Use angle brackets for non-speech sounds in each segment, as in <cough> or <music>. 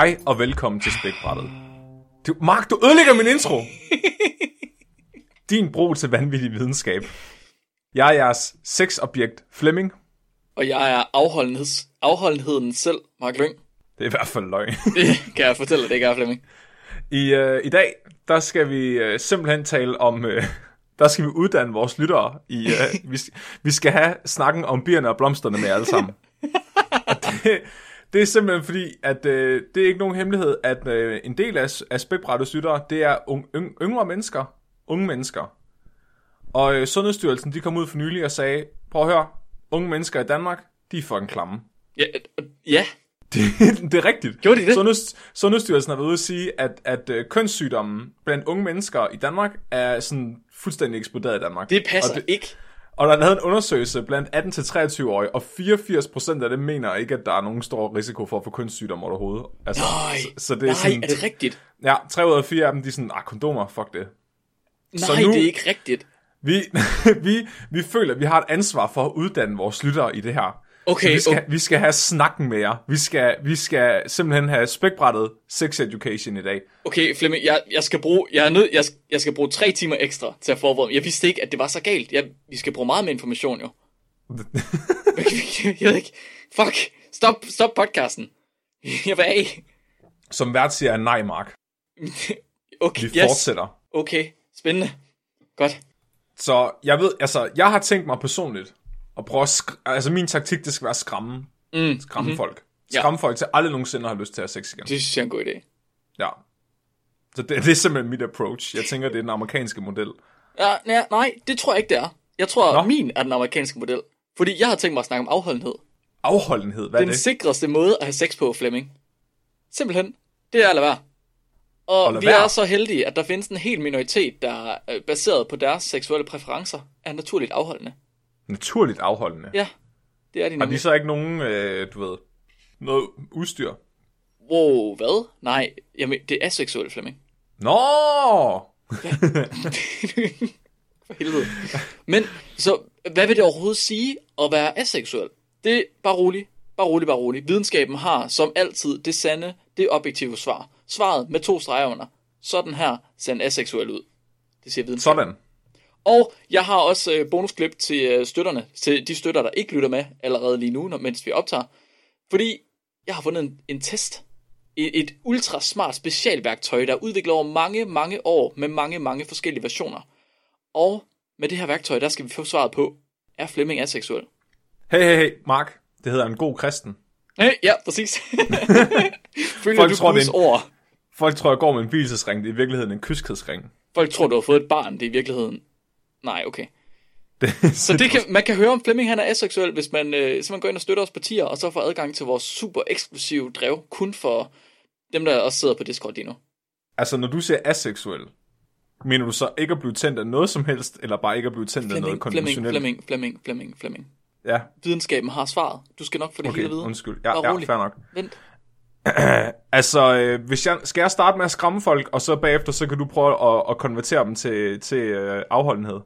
Hej og velkommen til Spækbrættet. Du, Mark, du ødelægger min intro! <laughs> Din bro til vanvittig videnskab. Jeg er jeres sexobjekt Flemming. Og jeg er afholdenheds, afholdenheden selv, Mark Lyng. Det er i hvert fald løgn. <laughs> Det kan jeg fortælle dig, det gør Flemming. I, øh, I dag, der skal vi øh, simpelthen tale om... Øh, der skal vi uddanne vores lyttere. I, øh, <laughs> vi, vi skal have snakken om bierne og blomsterne med alle sammen. Og det, det er simpelthen fordi, at øh, det er ikke nogen hemmelighed, at øh, en del af, af spækbrættets lyttere, det er un, yng, yngre mennesker, unge mennesker. Og øh, Sundhedsstyrelsen, de kom ud for nylig og sagde, prøv at høre, unge mennesker i Danmark, de er fucking klamme. Ja, øh, ja. <laughs> Det, det er rigtigt. Gjorde de det? Sundheds, Sundhedsstyrelsen har været ude at sige, at, at øh, kønssygdommen blandt unge mennesker i Danmark er sådan fuldstændig eksploderet i Danmark. det passer og det, ikke. Og der er lavet en undersøgelse blandt 18-23-årige, og 84% af dem mener ikke, at der er nogen stor risiko for at få kønssygdom overhovedet. Altså, Nej, så, så det er nej, sådan, er det rigtigt? Ja, 3 ud af 4 af dem, de er sådan, ah, kondomer, fuck det. Så Nej, nu- det er ikke rigtigt. Vi, <laughs> vi, vi føler, at vi har et ansvar for at uddanne vores lyttere i det her. Okay, vi skal, okay. vi skal have snakken med jer. Vi skal, vi skal simpelthen have spækbrættet sex education i dag. Okay, Flemming, jeg, jeg skal bruge, jeg er nød, jeg, jeg skal bruge tre timer ekstra til at forberede mig. Jeg vidste ikke, at det var så galt. Jeg, vi skal bruge meget mere information, jo. <laughs> jeg ved ikke. Fuck. Stop, stop podcasten. Jeg vil af. Som vært siger jeg nej, Mark. <laughs> Okay, Vi yes. fortsætter. Okay, spændende. Godt. Så jeg ved, altså, jeg har tænkt mig personligt at prøve at sk- altså min taktik, det skal være at skræmme, Mm, skræmme mm-hmm. folk. Ja. Skræmme folk til aldrig nogensinde har lyst til at have sex igen. det synes jeg er en god idé. Ja. Så det, <laughs> det er simpelthen mit approach. Jeg tænker, det er den amerikanske model. Ja, ja, nej, det tror jeg ikke, det er. Jeg tror, Nå. min er den amerikanske model. Fordi jeg har tænkt mig at snakke om afholdenhed. Afholdenhed, hvad er Den det? sikreste måde at have sex på, Flemming. Simpelthen. Det er at lade være. Og At lade vi være? er så heldige, at der findes en hel minoritet, der er baseret på deres seksuelle præferencer, er naturligt afholdende. Naturligt afholdende. Ja, det er de Har nemlig. de så ikke nogen, øh, du ved, noget udstyr? Wow, hvad? Nej, jamen, det er seksuelt, Flemming. Nå! <laughs> For helvede. Men, så hvad vil det overhovedet sige at være aseksuel? Det er bare roligt, bare roligt, bare roligt. Videnskaben har som altid det sande, det objektive svar. Svaret med to streger under. Sådan her ser en aseksuel ud. Det siger videnskaben. Sådan. Og jeg har også øh, bonusklip til øh, støtterne, til de støtter, der ikke lytter med allerede lige nu, når, mens vi optager. Fordi jeg har fundet en, en test. Et, et ultra smart specialværktøj, der er udviklet over mange, mange år med mange, mange forskellige versioner. Og med det her værktøj, der skal vi få svaret på, er Flemming aseksuel? Hey, hey, hey, Mark. Det hedder en god kristen. Hey, ja, præcis. <laughs> Følger Folk du tror, det en- ord? Folk tror, jeg går med en hvilesesring. Det er i virkeligheden en kyskhedsring. Folk tror, du har fået et barn. Det er i virkeligheden... Nej, okay. <laughs> Det, Så det kan, man kan høre om Flemming han er aseksuel, hvis man, øh, man går ind og støtter os partier, og så får adgang til vores super eksklusive drev, kun for dem, der også sidder på Discord lige nu. Altså, når du siger aseksuel, mener du så ikke at blive tændt af noget som helst, eller bare ikke at blive tændt af noget Flemming, Flemming, konventionelt? Flemming, Flemming, Flemming, Flemming. Ja, Videnskaben har svaret. Du skal nok få det okay, hele at vide. undskyld. Ja, Bare ja, rolig. fair nok. Vent. <clears throat> Altså, øh, hvis jeg, skal jeg starte med at skræmme folk, og så bagefter, så kan du prøve at, at konvertere dem til, til øh, afholdenhed?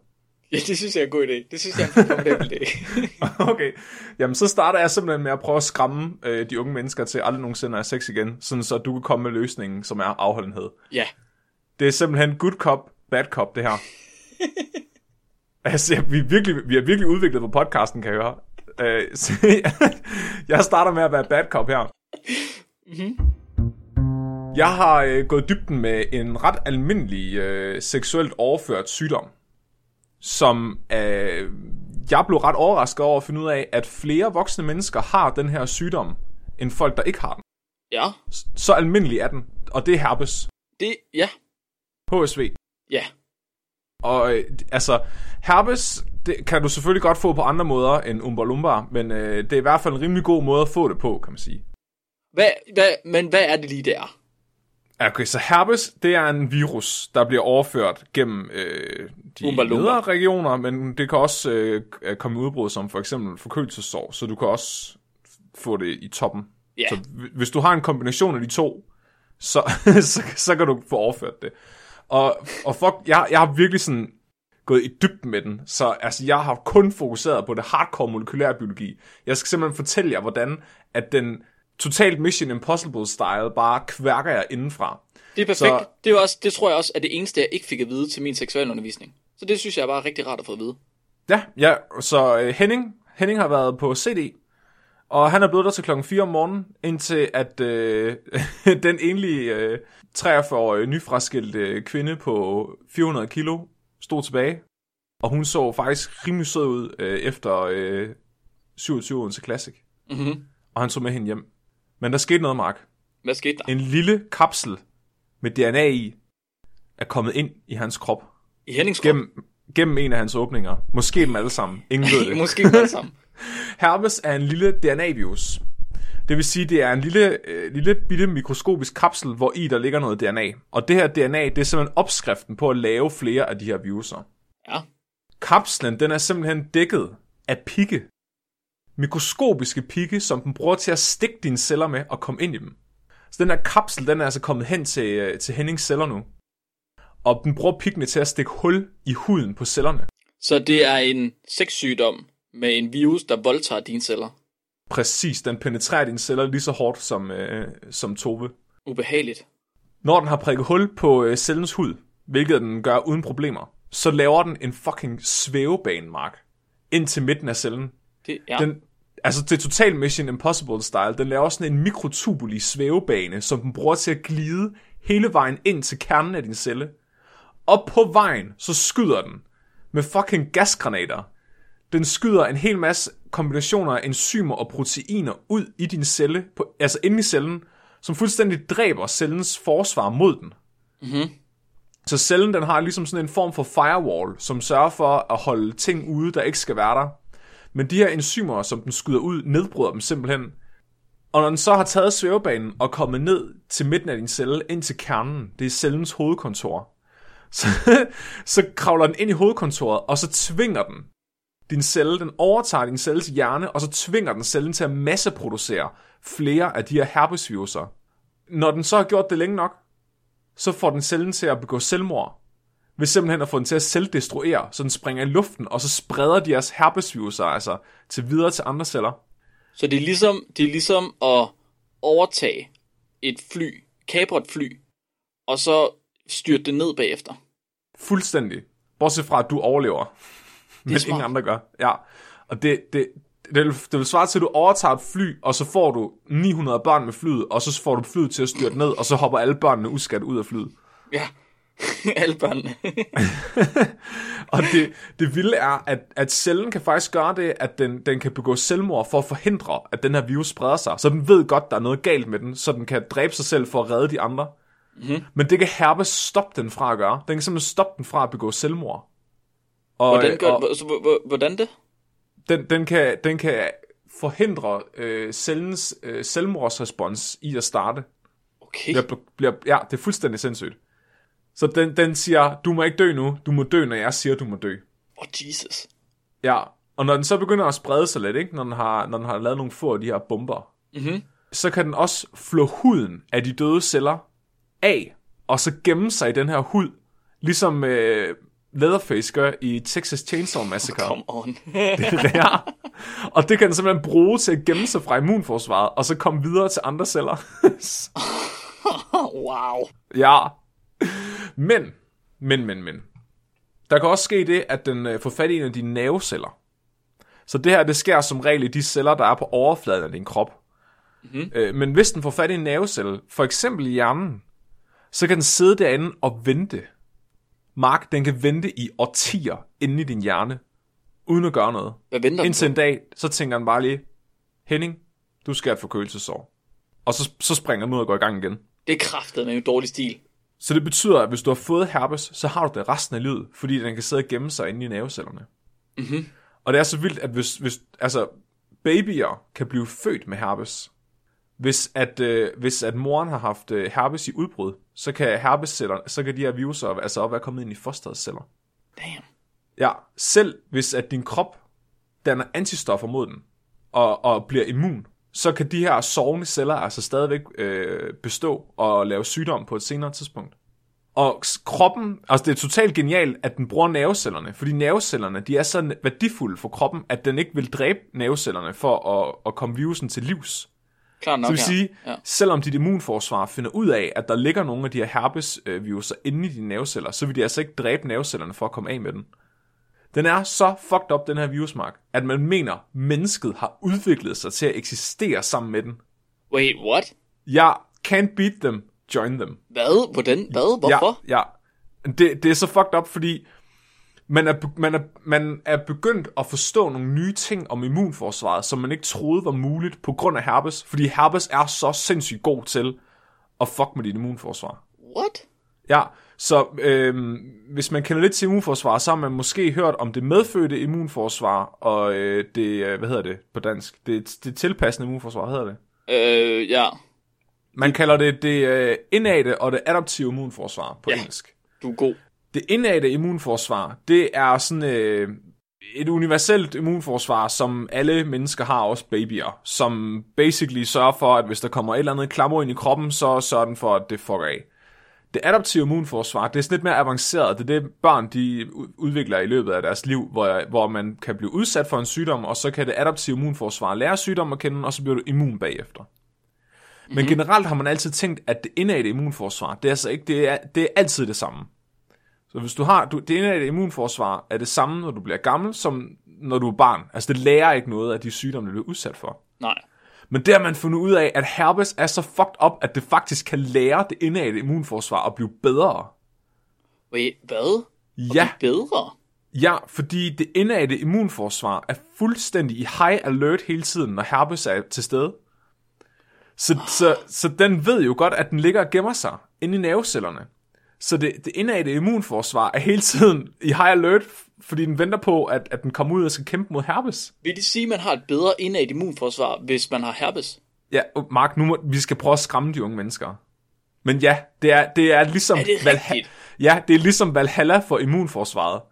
Ja, det synes jeg er en god idé. Det synes jeg er en <laughs> formidabel idé. <laughs> okay, jamen så starter jeg simpelthen med at prøve at skræmme øh, de unge mennesker til aldrig nogensinde at have sex igen, sådan så du kan komme med løsningen, som er afholdenhed. ja. Det er simpelthen good cop, bad cop, det her. <laughs> altså, vi, virkelig, vi har virkelig udviklet på podcasten, kan jeg høre. Øh, så jeg starter med at være bad cop her. Jeg har øh, gået dybden med en ret almindelig øh, seksuelt overført sygdom, som øh, jeg blev ret overrasket over at finde ud af, at flere voksne mennesker har den her sygdom, end folk, der ikke har den. Ja. Så almindelig er den, og det er herpes. Det, ja. HSV. Ja. Og øh, altså, herpes det kan du selvfølgelig godt få på andre måder end Umbar Lumbar, men øh, det er i hvert fald en rimelig god måde at få det på, kan man sige. Hvad, hvad, men hvad er det lige der? Okay, så herpes, det er en virus, der bliver overført gennem øh, de nedre regioner, men det kan også øh, komme i udbrud som for eksempel forkølelsessår, så du kan også få det i toppen. Ja. Så hvi- hvis du har en kombination af de to, så, <laughs> så, så kan du få overført det. Og, og fuck, jeg, jeg har virkelig sådan gået i dybden med den, så altså, jeg har kun fokuseret på det hardcore molekylære biologi. Jeg skal simpelthen fortælle jer, hvordan at den totalt Mission Impossible style bare kværker jer indenfra. Det er perfekt. Så-. Det, er også, det tror jeg også er det eneste, jeg ikke fik at vide til min seksualundervisning. Så det synes jeg bare er rigtig rart at få at vide. Ja, ja så øh, Henning, Henning har været på CD, og han er blevet der til klokken 4 om morgenen, indtil at øh, <laughs> den enlige øh, 43-årige nyfraskilte kvinde på 400 kilo stod tilbage. Og hun så faktisk rimelig sød ud øh, efter øh, 27 Odense Classic. Mm-hmm. Og han tog med hende hjem. Men der skete noget, Mark. Hvad skete der? En lille kapsel med DNA i er kommet ind i hans krop. I Henningskrop? Gennem, gennem en af hans åbninger. Måske dem alle sammen. Ingen ved <laughs> det. Måske ikke alle sammen. <laughs> Herpes er en lille DNA-virus. Det vil sige, det er en lille, øh, lille bitte mikroskopisk kapsel, hvor i der ligger noget DNA. Og det her DNA, det er simpelthen opskriften på at lave flere af de her viruser. Ja. Kapslen, den er simpelthen dækket af pigge. Mikroskopiske pigge, som den bruger til at stikke dine celler med og komme ind i dem. Så den her kapsel, den er altså kommet hen til, øh, til Hennings celler nu. Og den bruger piggene til at stikke hul i huden på cellerne. Så det er en sexsygdom med en virus, der voldtager dine celler. Præcis, den penetrerer dine celler lige så hårdt som, øh, som Tove. Ubehageligt. Når den har prikket hul på øh, cellens hud, hvilket den gør uden problemer, så laver den en fucking svævebane, Mark, ind til midten af cellen. Det, ja. Den, altså det er total Mission Impossible style. Den laver sådan en mikrotubuli svævebane, som den bruger til at glide hele vejen ind til kernen af din celle. Og på vejen, så skyder den med fucking gasgranater. Den skyder en hel masse kombinationer af enzymer og proteiner ud i din celle, på, altså inde i cellen, som fuldstændig dræber cellens forsvar mod den. Mhm. Så cellen den har ligesom sådan en form for firewall, som sørger for at holde ting ude, der ikke skal være der. Men de her enzymer, som den skyder ud, nedbryder dem simpelthen. Og når den så har taget svævebanen og kommet ned til midten af din celle, ind til kernen, det er cellens hovedkontor, <laughs> så, så kravler den ind i hovedkontoret, og så tvinger den din celle, den overtager din celles hjerne, og så tvinger den cellen til at masseproducere flere af de her herpesviruser. Når den så har gjort det længe nok, så får den cellen til at begå selvmord. Ved simpelthen at få den til at selvdestruere, så den springer i luften, og så spreder de jeres herpesviruser altså til videre til andre celler. Så det er, ligesom, det er ligesom at overtage et fly, kapre et fly, og så styrte det ned bagefter. Fuldstændig. Bortset fra, at du overlever. Men smart. ingen andre gør. Ja. Og det, det, det, vil, det vil svare til, at du overtager et fly, og så får du 900 børn med flyet, og så får du flyet til at styrte ned, og så hopper alle børnene uskadt ud af flyet. Ja, <laughs> alle børnene. <laughs> Og det, det vilde er, at, at cellen kan faktisk gøre det, at den, den kan begå selvmord for at forhindre, at den her virus spreder sig. Så den ved godt, der er noget galt med den, så den kan dræbe sig selv for at redde de andre. Mm-hmm. Men det kan herpes stoppe den fra at gøre. Den kan simpelthen stoppe den fra at begå selvmord. Og, Hvordan, gør, og så, hvor- hvor- hvordan det? den, den, kan, den kan forhindre øh, cellens øh, selvmordsrespons i at starte. Okay, Bliver, bliver, ja, det er fuldstændig sindssygt. Så den, den siger, du må ikke dø nu, du må dø, når jeg siger, du må dø. oh, Jesus. Ja, og når den så begynder at sprede sig lidt, ikke? Når, den har, når den har lavet nogle få af de her bomber, Mhm. så kan den også flå huden af de døde celler af, og så gemme sig i den her hud, ligesom øh, Leatherface gør i Texas Chainsaw Massacre. Come on. <laughs> ja. Og det kan den simpelthen bruge til at gemme sig fra immunforsvaret, og så komme videre til andre celler. <laughs> <laughs> wow. ja. Men, men, men, men. Der kan også ske det, at den øh, får fat i en af dine nerveceller. Så det her, det sker som regel i de celler, der er på overfladen af din krop. Mm-hmm. Øh, men hvis den får fat i en nervecelle, for eksempel i hjernen, så kan den sidde derinde og vente. Mark, den kan vente i årtier inde i din hjerne, uden at gøre noget. Hvad venter Indtil en dag, så tænker den bare lige, Henning, du skal have et forkølelsesår. Og så, så springer den ud og går i gang igen. Det er kraftet med en dårlig stil. Så det betyder, at hvis du har fået herpes, så har du det resten af livet, fordi den kan sidde og gemme sig inde i nervecellerne. Mhm. Og det er så vildt, at hvis, hvis altså, babyer kan blive født med herpes. Hvis at, øh, hvis at moren har haft øh, herpes i udbrud, så kan herpesceller, så kan de her viruser altså op være kommet ind i fosterets celler. Damn. Ja, selv hvis at din krop danner antistoffer mod den, og, og bliver immun, så kan de her sovende celler altså stadigvæk øh, bestå og lave sygdom på et senere tidspunkt. Og kroppen, altså det er totalt genialt, at den bruger nervecellerne, fordi nervecellerne, de er så værdifulde for kroppen, at den ikke vil dræbe nervecellerne for at, at komme virusen til livs. Klart nok Så vil her. sige, Ja. selvom dit immunforsvar finder ud af, at der ligger nogle af de her herpesviruser inde i dine nerveceller, så vil de altså ikke dræbe nervecellerne for at komme af med den. Den er så fucked up, den her virusmark, at man mener, mennesket har udviklet sig til at eksistere sammen med den. Wait, what? Ja, can't beat them, join them. Hvad? Hvordan? Hvad? Hvorfor? Ja, ja. Det, det er så fucked up, fordi man er, man, er, man er begyndt at forstå nogle nye ting om immunforsvaret, som man ikke troede var muligt på grund af herpes, fordi herpes er så sindssygt god til at fuck med dit immunforsvar. What? Ja, så øhm, hvis man kender lidt til immunforsvar, så har man måske hørt om det medfødte immunforsvar, og øh, det, øh, hvad hedder det på dansk? Det, det tilpassende immunforsvar, hedder det. Øh, ja. Man kalder det det øh, indate og det adaptive immunforsvar på Ja. engelsk. Du er god. Det indate immunforsvar, det er sådan øh, et universelt immunforsvar, som alle mennesker har, også babyer, som basically sørger for, at hvis der kommer et eller andet klammer ind i kroppen, så sørger den for, at det fucker af. Det adaptive immunforsvar, det er sådan lidt mere avanceret. Det er det, børn de udvikler i løbet af deres liv, hvor, hvor man kan blive udsat for en sygdom, og så kan det adaptive immunforsvar lære sygdommen at kende, og så bliver du immun bagefter. Men generelt har man altid tænkt, at det indate immunforsvar, det er altså ikke, det er, det er altid det samme. Så hvis du har, du, det indate immunforsvar er det samme, når du bliver gammel, som når du er barn. Altså det lærer ikke noget af de sygdomme, du bliver udsat for. Nej. Men det har man fundet ud af, at herpes er så fucked up, at det faktisk kan lære det indate immunforsvar at blive bedre. Wait, hvad? Ja, Bedre? ja, fordi det indate immunforsvar er fuldstændig i high alert hele tiden, når herpes er til stede. Så, så, så den ved jo godt, at den ligger og gemmer sig inde i nervecellerne. Så det, det indate immunforsvar er hele tiden i high alert, fordi den venter på, at, at den kommer ud og skal kæmpe mod herpes. Vil det sige, at man har et bedre indad immunforsvar, hvis man har herpes? Ja, Mark, nu må, vi skal prøve at skræmme de unge mennesker. Men ja, det er, det er ligesom... Er det Valha-? Ja, det er ligesom Valhalla for immunforsvaret.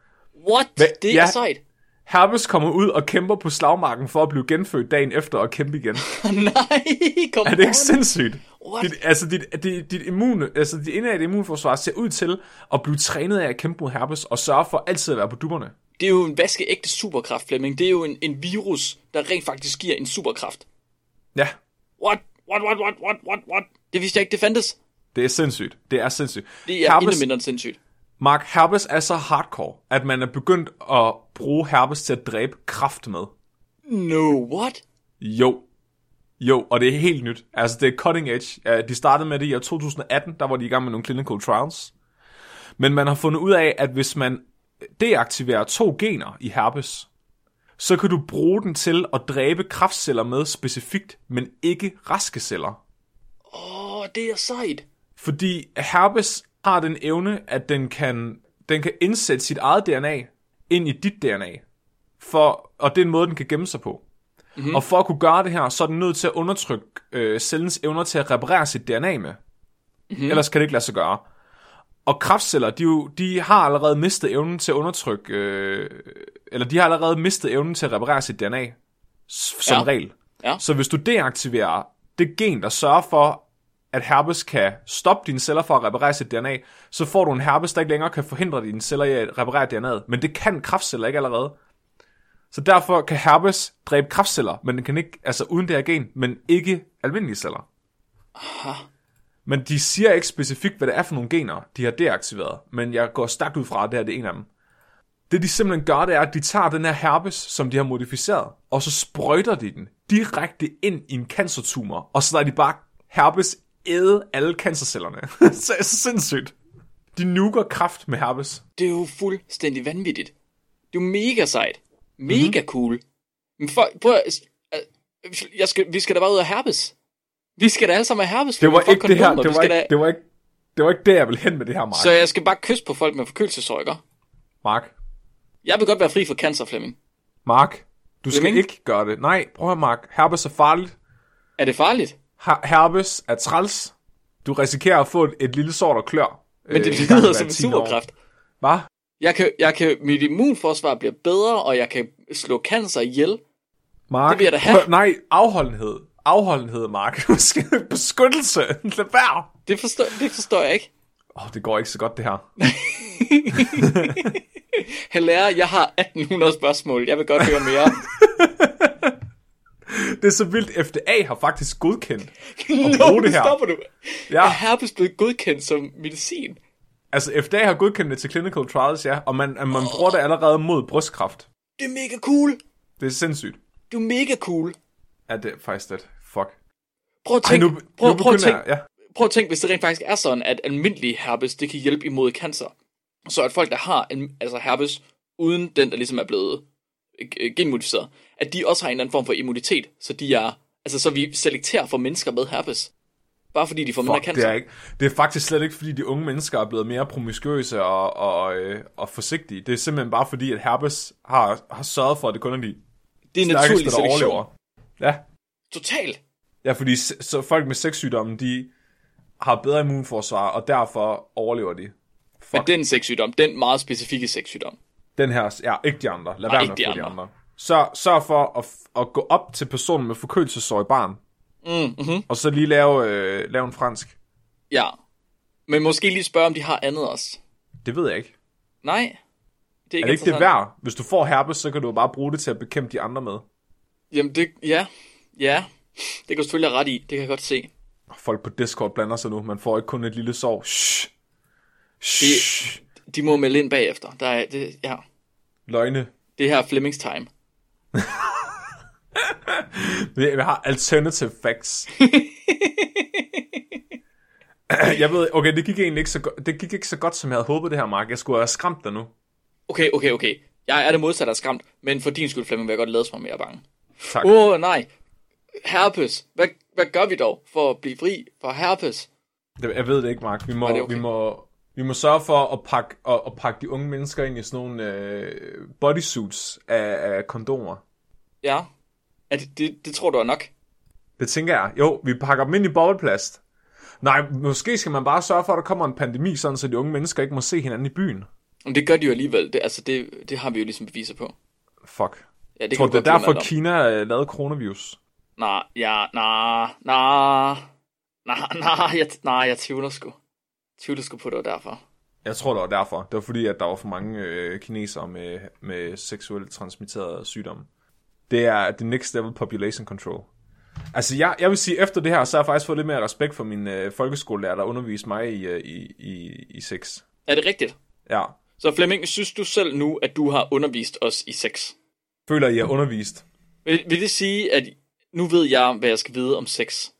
What? Hvad? Det er Ja. sejt. Herpes kommer ud og kæmper på slagmarken for at blive genfødt dagen efter og kæmpe igen. <laughs> Nej, kom Er det ikke sindssygt? What? Dit, altså, dit, dit, dit, immune, altså, dit indadte immunforsvar ser ud til at blive trænet af at kæmpe mod herpes og sørge for altid at være på dupperne. Det er jo en vaskeægte superkraft, Flemming. Det er jo en, en virus, der rent faktisk giver en superkraft. Ja, What? What, what, what, what, what, what? Det vidste jeg ikke, det fandtes. det er sindssygt. Det er sindssygt. Det er intet mindre end sindssygt. Mark, herpes er så hardcore, at man er begyndt at bruge herpes til at dræbe kraft med. No, what? Jo. Jo, og det er helt nyt. Altså, det er cutting edge. De startede med det i år 2018, der var de i gang med nogle clinical trials. Men man har fundet ud af, at hvis man deaktiverer to gener i herpes, så kan du bruge den til at dræbe kraftceller med specifikt, men ikke raske celler. Åh, oh, det er sejt. Fordi herpes har den evne, at den kan, den kan indsætte sit eget DNA ind i dit DNA. For, og det er en måde, den kan gemme sig på. Mm-hmm. Og for at kunne gøre det her, så er den nødt til at undertrykke øh, cellens evner til at reparere sit DNA med. Mm-hmm. Ellers kan det ikke lade sig gøre. Og kraftceller, de, jo, de har allerede mistet evnen til at undertrykke, øh, eller de har allerede mistet evnen til at reparere sit DNA, som Ja. regel. Ja. Så hvis du deaktiverer det gen, der sørger for, at herpes kan stoppe dine celler for at reparere sit DNA, så får du en herpes, der ikke længere kan forhindre dine celler i at reparere DNA'et. Men det kan kraftceller ikke allerede. Så derfor kan herpes dræbe kraftceller, men den kan ikke, altså uden det her gen, men ikke almindelige celler. Aha. Men de siger ikke specifikt, hvad det er for nogle gener, de har deaktiveret. Men jeg går stærkt ud fra, at det her det er en af dem. Det de simpelthen gør, det er, at de tager den her herpes, som de har modificeret, og så sprøjter de den direkte ind i en cancertumor, og så lader de bare herpes æde alle cancercellerne. <laughs> så er så sindssygt. De nuker kraft med herpes. Det er jo fuldstændig vanvittigt. Det er jo mega sejt. Mega Mhm. mm-hmm. cool. Men for, prøv at, øh, jeg skal, vi skal da bare ud af herpes. Vi skal da alle sammen have herpes. Det var ikke det her, det var skal ikke, da, det var ikke, det var ikke det, jeg ville hen med det her, Mark. Så jeg skal bare kysse på folk med forkølelsesår, ikke? Mark, Jeg vil godt være fri for cancer, Flemming. Mark, du skal Flemming? ikke gøre det. Nej, prøv at Mark. Herpes er farligt. Er det farligt? Her- herpes er træls. Du risikerer at få et, et lille sår, der klør. Men det øh, gang lyder som en 10 år. superkraft. Hvad? Jeg kan, jeg kan, mit immunforsvar bliver bedre, og jeg kan slå cancer ihjel. Mark, Det vil jeg da have. prøv- nej, afholdenhed. Afholdenhed, Mark. <laughs> Du skal beskyttelse. Lad være. Det forstår, det forstår jeg ikke. Åh, oh, det går ikke så godt, det her. <laughs> Lærer, jeg har 1800 spørgsmål. Jeg vil godt høre mere. <laughs> Det er så vildt. FDA har faktisk godkendt at bruge nu det her. stopper du. Ja. Er herpes blevet godkendt som medicin? Altså, FDA har godkendt det til clinical trials, ja. Og man, man bruger det allerede mod brystkræft. Det er mega cool. Det er sindssygt. Du er mega cool. Er det faktisk det? Fuck. Prøv at Ej, tænke, nu, prøv, nu prøv, at begynder tænke, jeg, ja. prøv at tænke, hvis det rent faktisk er sådan, at almindelig herpes, det kan hjælpe imod cancer. Så at folk, der har en, altså herpes, uden den, der ligesom er blevet genmodificeret, at de også har en eller anden form for immunitet, så de er, altså så vi selekterer for mennesker med herpes. Bare fordi de får mindre cancer. det er, ikke, det er faktisk slet ikke, fordi de unge mennesker er blevet mere promiskuøse og, og, øh, og forsigtige. Det er simpelthen bare fordi, at herpes har, har sørget for, at det kun er de det er naturlig selektion. overlever. Ja. Totalt. ja, fordi så folk med sexsygdomme, de har bedre immunforsvar, og derfor overlever de. Fuck. Men den sexsygdom, den meget specifikke sexsygdom. Den her, ja, ikke de andre. Lad Nej, være med de få de andre. andre. Så sørg for at, at gå op til personen med forkølelsessår i barn, Mm, mm-hmm. og så lige lave, øh, lave en fransk. Ja. Men måske lige spørge, om de har andet også. Det ved jeg ikke. Nej. Det er ikke, Er det ikke det værd? Hvis du får herpes, så kan du bare bruge det til at bekæmpe de andre med. Jamen det, ja. Ja. Det kan du selvfølgelig have ret i. Det kan jeg godt se. Folk på Discord blander sig nu. Man får ikke kun et lille sår. Shh. Shh. De må melde ind bagefter. Der er, det, ja. Løgne. Det her er Flemings time. <laughs> Vi vi har alternative facts. <laughs> jeg ved, okay, det gik egentlig ikke så, go- det gik ikke så godt, som jeg havde håbet det her, Mark. Jeg skulle have skræmt dig nu. Okay, okay, okay. Jeg er det modsatte af skræmt, men for din skyld, Flemming, vil jeg godt lade mig mere bange. Tak. Åh, oh, nej. Herpes. Hvad, hvad gør vi dog for at blive fri for herpes? Jeg ved det ikke, Mark. Vi må, okay. vi må, vi må sørge for at pakke, at, at pakke de unge mennesker ind i sådan nogle øh, bodysuits af, af kondomer. Ja. Er det, det, det tror du er nok? Det tænker jeg. Jo, vi pakker dem ind i bobleplast. Nej, måske skal man bare sørge for, at der kommer en pandemi, sådan så de unge mennesker ikke må se hinanden i byen. Men det gør de jo alligevel. Det, altså, det, det har vi jo ligesom beviser på. Fuck. Ja, det Tror du, det er derfor, Kina øh, lavede coronavirus? Nej, ja, nej, nej, nej, nej, jeg, nej, jeg tvivler sgu. Tvivler sgu på, det var derfor. Jeg tror, det var derfor. Det var fordi, at der var for mange øh, kinesere med, med seksuelt transmitterede sygdomme. Det er the next level population control. Altså, jeg, jeg vil sige, efter det her, så har jeg faktisk fået lidt mere respekt for min øh, folkeskolelærer, der underviste mig i, øh, i, i, i sex. Er det rigtigt? Ja. Så Flemming, synes du selv nu, at du har undervist os i sex? Føler, I er undervist? Vil, vil det sige, at nu ved jeg, hvad jeg skal vide om sex?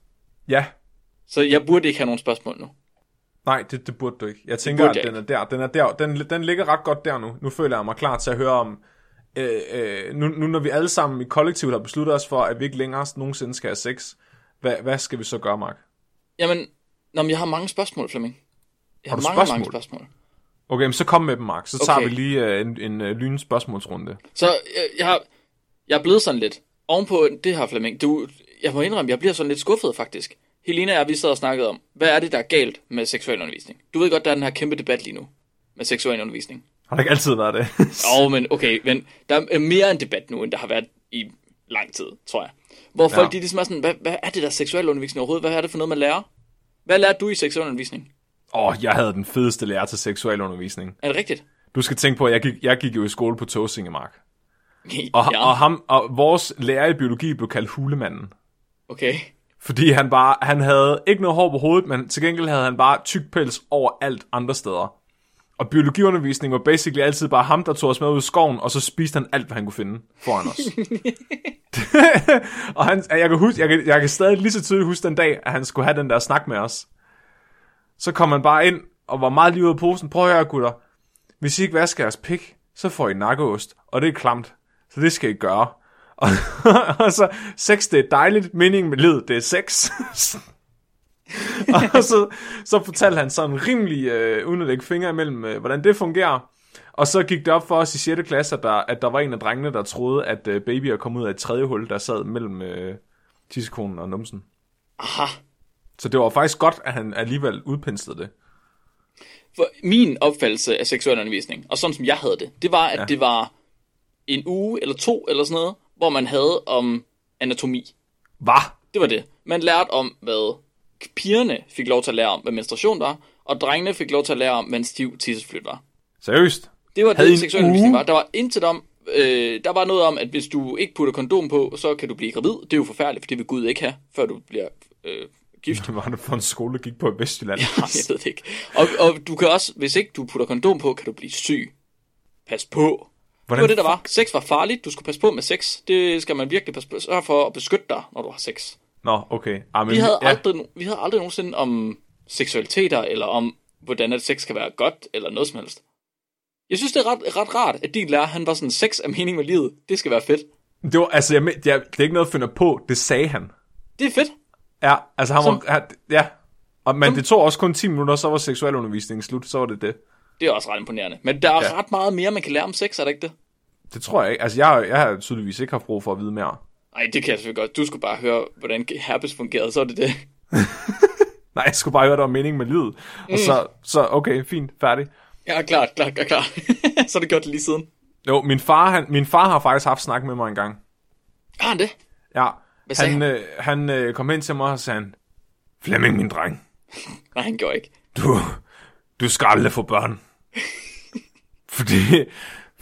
Ja. Så jeg burde ikke have nogen spørgsmål nu. Nej, det, det burde du ikke. Jeg tænker, at den er der. Den, er der. Den, den ligger ret godt der nu. Nu føler jeg mig klar til at høre om... Øh, øh, nu, nu når vi alle sammen i kollektivet har besluttet os for, at vi ikke længere nogensinde skal have sex, hvad, hvad skal vi så gøre, Mark? Jamen, nå, men jeg har mange spørgsmål, Flemming. Jeg har, Har du mange, mange spørgsmål? spørgsmål. Okay, men så kom med dem, Mark. Så tager Okay. vi lige øh, en, en øh, lyn spørgsmålsrunde. Så jeg, jeg, har, jeg er blevet sådan lidt ovenpå det her, Flemming. Du, jeg må indrømme, jeg bliver sådan lidt skuffet, faktisk. Helena og jeg, vi sad og snakkede om, hvad er det, der er galt med seksualundervisning? Du ved godt, der er den her kæmpe debat lige nu med seksualundervisning. Har der ikke altid været det? <laughs> Åh, oh, men okay, men der er mere en debat nu, end der har været i lang tid, tror jeg. Hvor folk, Ja. ja. de ligesom er sådan, hvad, hvad er det der seksualundervisning overhovedet? Hvad er det for noget, man lærer? Hvad lærte du i seksualundervisning? Åh, oh, jeg havde den fedeste lærer til seksualundervisning. Er det rigtigt? Du skal tænke på, at jeg gik, jeg gik jo i skole på Tåsinge, Mark. Og, ja, og, ham, og vores lærer i biologi blev kaldt hulemanden. okay. Fordi han bare, han havde ikke noget hår på hovedet, men til gengæld havde han bare tyk pels over alt andre steder. Og biologiundervisning var basically altid bare ham, der tog os med ud i skoven, og så spiste han alt, hvad han kunne finde foran os. <laughs> og han, jeg, kan huske, jeg, kan, jeg kan stadig lige så tydeligt huske den dag, at han skulle have den der snak med os. Så kom han bare ind, og var meget lige ude af posen. Prøv at høre, gutter. Hvis I ikke vasker jeres pik, så får I nakkeost, og det er klamt. Så det skal I gøre. Og, <laughs> og så, sex det er dejligt, meningen med livet, det er sex. <laughs> og så, så fortalte han sådan rimelig, øh, uden at lægge fingre imellem, øh, hvordan det fungerer. Og så gik det op for os i 6. klasse, at der, at der var en af drengene, der troede, at uh, babyer kom ud af et tredje hul, der sad mellem uh, tissekonen og numsen. Aha. Så det var faktisk godt, at han alligevel udpenslede det. For min opfattelse af seksuel undervisning, og sådan som jeg havde det, det var, at ja. det var en uge eller to eller sådan noget, hvor man havde om anatomi. Hvad? Det var det. Man lærte om, hvad pigerne fik lov til at lære om, hvad menstruation var, og drengene fik lov til at lære om, hvad en stiv tisseflyt var. Seriøst? Det var Havde det, en seksuel undervisning var. Der var intet om, øh, der var noget om, at hvis du ikke putter kondom på, så kan du blive gravid. Det er jo forfærdeligt, for det vil Gud ikke have, før du bliver øh, gift. Hvad var det for en skole, der gik på i Vestjylland? <laughs> Jeg ved det ikke. Og, og du kan også, hvis ikke du putter kondom på, kan du blive syg. Pas på. Det var det, der var. Sex var farligt. Du skulle passe på med sex. Det skal man virkelig passe på. Sørg for at beskytte dig, når du har sex. Nå, okay. Ah, men, Vi havde, ja. aldrig, vi havde aldrig nogensinde om seksualiteter, eller om, hvordan at sex kan være godt, eller noget som helst. Jeg synes, det er ret, ret rart, at din lærer, han var sådan, sex er mening med livet. Det skal være fedt. Det var, altså, jeg, jeg, det er ikke noget, jeg finder på. Det sagde han. Det er fedt. Ja, altså han Som- var, han, ja. Og, men Som- det tog også kun 10 minutter, så var seksualundervisningen slut, så var det det. Det er også ret imponerende. Men der er Ja. ret meget mere, man kan lære om sex, er der ikke det? Det tror jeg ikke. Altså, jeg, jeg har tydeligvis ikke haft brug for at vide mere. Nej, det kan jeg selvfølgelig godt. Du skulle bare høre, hvordan herpes fungerede, så er det det. <laughs> Nej, jeg skulle bare høre, der var mening med livet. Og så, så okay, fint, færdig. Ja, klart, klart, klart, klart. <laughs> så har det gjort det lige siden. Jo, min far, han, min far har faktisk haft snak med mig en gang. Har han det? Ja, Hvad sagde han, øh, han øh, kom hen til mig og sagde, han, Flemming, min dreng, <laughs> Nej, han gjorde ikke. du, du skal aldrig få børn. fordi,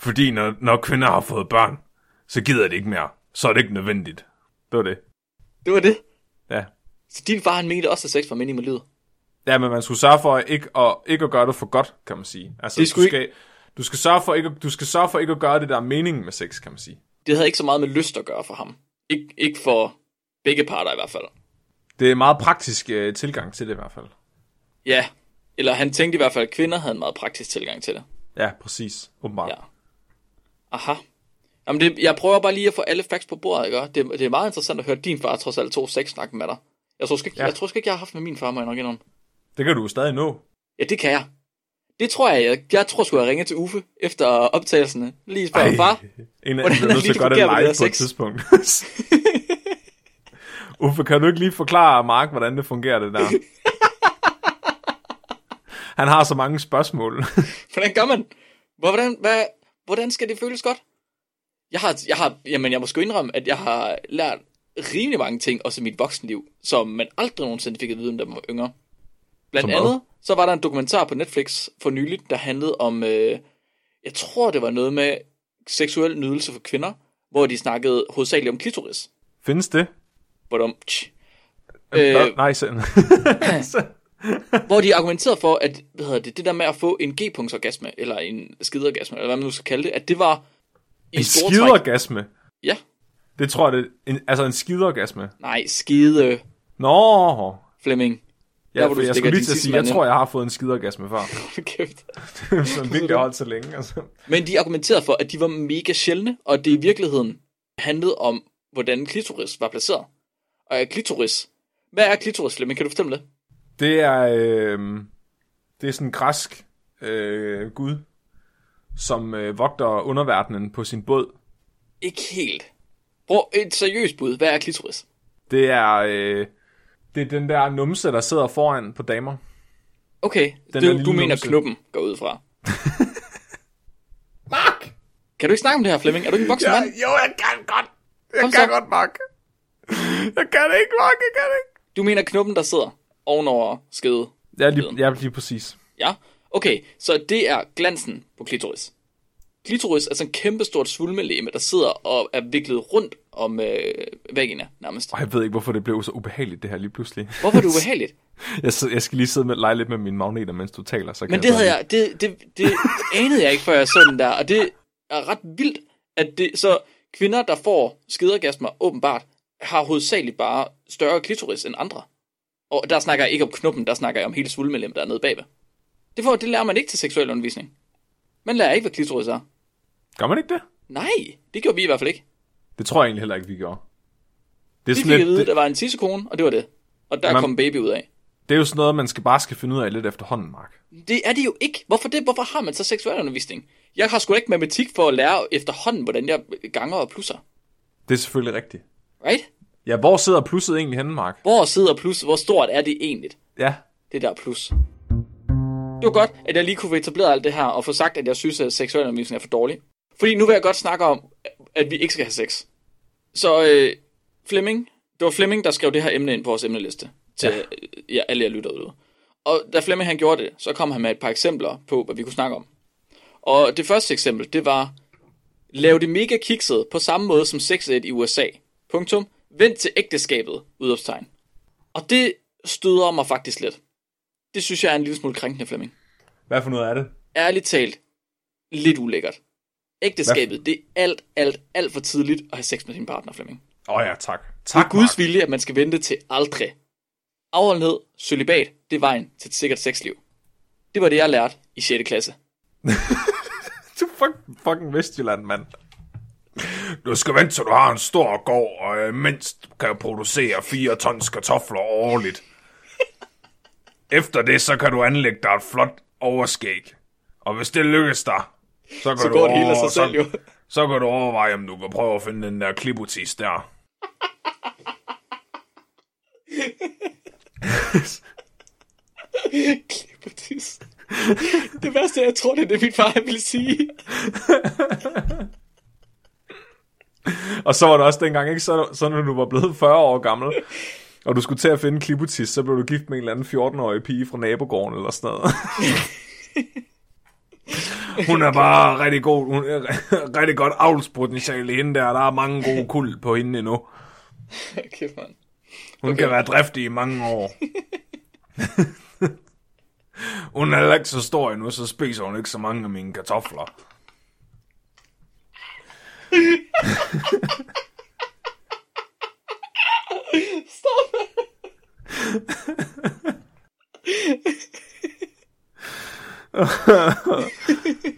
fordi når, når kvinder har fået børn, så gider det ikke mere. Så er det ikke nødvendigt. Det var det. Det var det. Ja. Så din far, han mente også, at sex var mening med livet. Ja, men man skulle sørge for at ikke at, ikke at gøre det for godt, kan man sige. Altså, Det skulle du, skal, du, skal sørge for ikke, du skal sørge for ikke at gøre det, der er meningen med sex, kan man sige. Det havde ikke så meget med lyst at gøre for ham. Ik- ikke for begge parter i hvert fald. Det er en meget praktisk øh, tilgang til det i hvert fald. Ja. Eller han tænkte i hvert fald, at kvinder havde en meget praktisk tilgang til det. Ja, præcis. Åbenbart. Ja. Aha. Jamen det, jeg prøver bare lige at få alle facts på bordet, ikke? Det, det er meget interessant at høre, din far trods alt to sex snakke med dig. Jeg tror, ikke, Ja. jeg tror ikke, jeg har haft med min far, må jeg nok indrømme. Det kan du jo stadig nå. Ja, det kan jeg. Det tror jeg. Jeg, jeg tror sgu, jeg ringer til Uffe efter optagelserne. Lige spørge far. <laughs> En af dem er nødt til det at fungerer på med et sex? tidspunkt. <laughs> Uffe, kan du ikke lige forklare Mark, hvordan det fungerer, det der? <laughs> Han har så mange spørgsmål. Hvordan gør man? Hvordan, hvad, hvordan skal det føles godt? Jeg har, jeg har, jamen jeg må sgu indrømme, at jeg har lært rimelig mange ting, også i mit voksenliv, som man aldrig nogensinde fik at vide, da man var yngre. Blandt andet, så var der en dokumentar på Netflix for nyligt, der handlede om, øh, jeg tror det var noget med seksuel nydelse for kvinder, hvor de snakkede hovedsageligt om klitoris. Findes det? Hvor, de, tch, Øh, Nej. <clears throat> <clears throat> hvor de argumenterede for, at hvad hedder det, det der med at få en G-punktsorgasme, eller en skideorgasme, eller hvad man nu skal kalde det, at det var i en skidergasme. Ja. Det tror jeg, det er en, altså en skidergasme. Nej, skide Nå, Flemming. ja, Der, hvor du jeg skulle lige til at sige, jeg tror, jeg har fået en skidergasme før. <laughs> Kæft. <laughs> som virkelig har holdt så længe. Altså. Men de argumenterede for, at de var mega sjældne, og det i virkeligheden handlede om, hvordan klitoris var placeret. Og er klitoris... Hvad er klitoris, Flemming? Kan du fortælle det? Det er, øh, det er sådan en græsk øh, gud, som øh, vogter underverdenen på sin båd. Ikke helt. Prøv et seriøst bud. Hvad er klitoris? Det er, øh, det er den der numse, der sidder foran på damer. Okay, Den du, lille du mener numse. knuppen går ud fra. <laughs> Mark! Kan du ikke snakke om det her, Flemming? Er du ikke en voksen Ja, mand? jo, jeg kan godt. Jeg Kom kan så. godt, Mark. Jeg kan det ikke, Mark. Jeg kan det ikke. Du mener knuppen, der sidder ovenover skede. Ja, lige, ja, lige præcis. Ja, okay, så det er glansen på klitoris. Klitoris er sådan en kæmpestort svulmelæme, der sidder og er viklet rundt om øh, vagina nærmest. Og jeg ved ikke, hvorfor det blev så ubehageligt, det her lige pludselig. Hvorfor er det <laughs> ubehageligt? Jeg, jeg skal lige sidde med lege lidt med mine magneter, mens du taler. Så kan Men det havde jeg, det, det, det anede jeg ikke, før jeg så den der, og det er ret vildt, at det, så kvinder, der får skidergasmer, åbenbart, har hovedsageligt bare større klitoris end andre. Og der snakker jeg ikke om knuppen, der snakker jeg om hele svulmelem, der er nede bagved. Det, får, det lærer man ikke til seksuel undervisning. Man lærer ikke, hvad klitoris er. Gør man ikke det? Nej, det gjorde vi i hvert fald ikke. Det tror jeg egentlig heller ikke, vi gjorde. Det er, Vi sådan fik lidt, det, der var en tissekone, og det var det. Og der Man- kom baby ud af. det er jo sådan noget, man skal bare skal finde ud af lidt efterhånden, Mark. Det er det jo ikke. Hvorfor det? Hvorfor har man så seksuel undervisning? Jeg har sgu ikke matematik for at lære efterhånden, hvordan jeg ganger og plusser. Det er selvfølgelig rigtigt. Right? Ja, hvor sidder plusset egentlig henne, Mark? Hvor sidder plus? Hvor stort er det egentlig, Ja, det der plus? Det var godt, at jeg lige kunne få etableret alt det her, og få sagt, at jeg synes, at seksuel undervisning er for dårlig. Fordi nu vil jeg godt snakke om, at vi ikke skal have sex. Så øh, Flemming, det var Flemming, der skrev det her emne ind på vores emneliste. Til ja. Ja, alle jer lytter ude. Og da Flemming han gjorde det, så kom han med et par eksempler på, hvad vi kunne snakke om. Og det første eksempel, det var, lav det mega kikset på samme måde som sexet i USA. Punktum. Vent til ægteskabet, udopstegn. Og det støder mig faktisk lidt. Det synes jeg er en lille smule krænkende, Flemming. hvad for noget er det? Ærligt talt, lidt ulækkert. Ægteskabet, det er alt, alt, alt for tidligt at have sex med sin partner, Flemming. Åh oh, ja, tak. Det Tak, er Guds vilje, at man skal vente til aldrig. Afholdenhed, cølibat, det er vejen til et sikkert sexliv. Det var det, jeg lærte i 6. klasse. <laughs> Du fuck, fucking Vestjylland, mand. Du skal vente, til du har en stor gård, og øh, mindst kan producere 4 tons kartofler årligt. <laughs> Efter det, så kan du anlægge dig et flot overskæg. Og hvis det lykkes dig, så kan, Så du, af sig så, selv, jo. så kan du overveje, om du kan prøve at finde den der klibutis der. <laughs> Klipotis. Det værste jeg tror, det er det, min far ville sige. <laughs> Og så var det også dengang, ikke? Så, så når du var blevet 40 år gammel, og du skulle til at finde klibutis, så blev du gift med en eller anden 14-årig pige fra nabogården eller sådan noget. <laughs> Hun er bare rigtig god, hun er <laughs> rigtig godt avlspotentiale i hende der. Der er mange gode kuld på hende endnu. Kæft, mand. Hun okay. kan være driftig i mange år. <laughs> hun er heller ikke så stor endnu, så spiser hun ikke så mange af mine kartofler.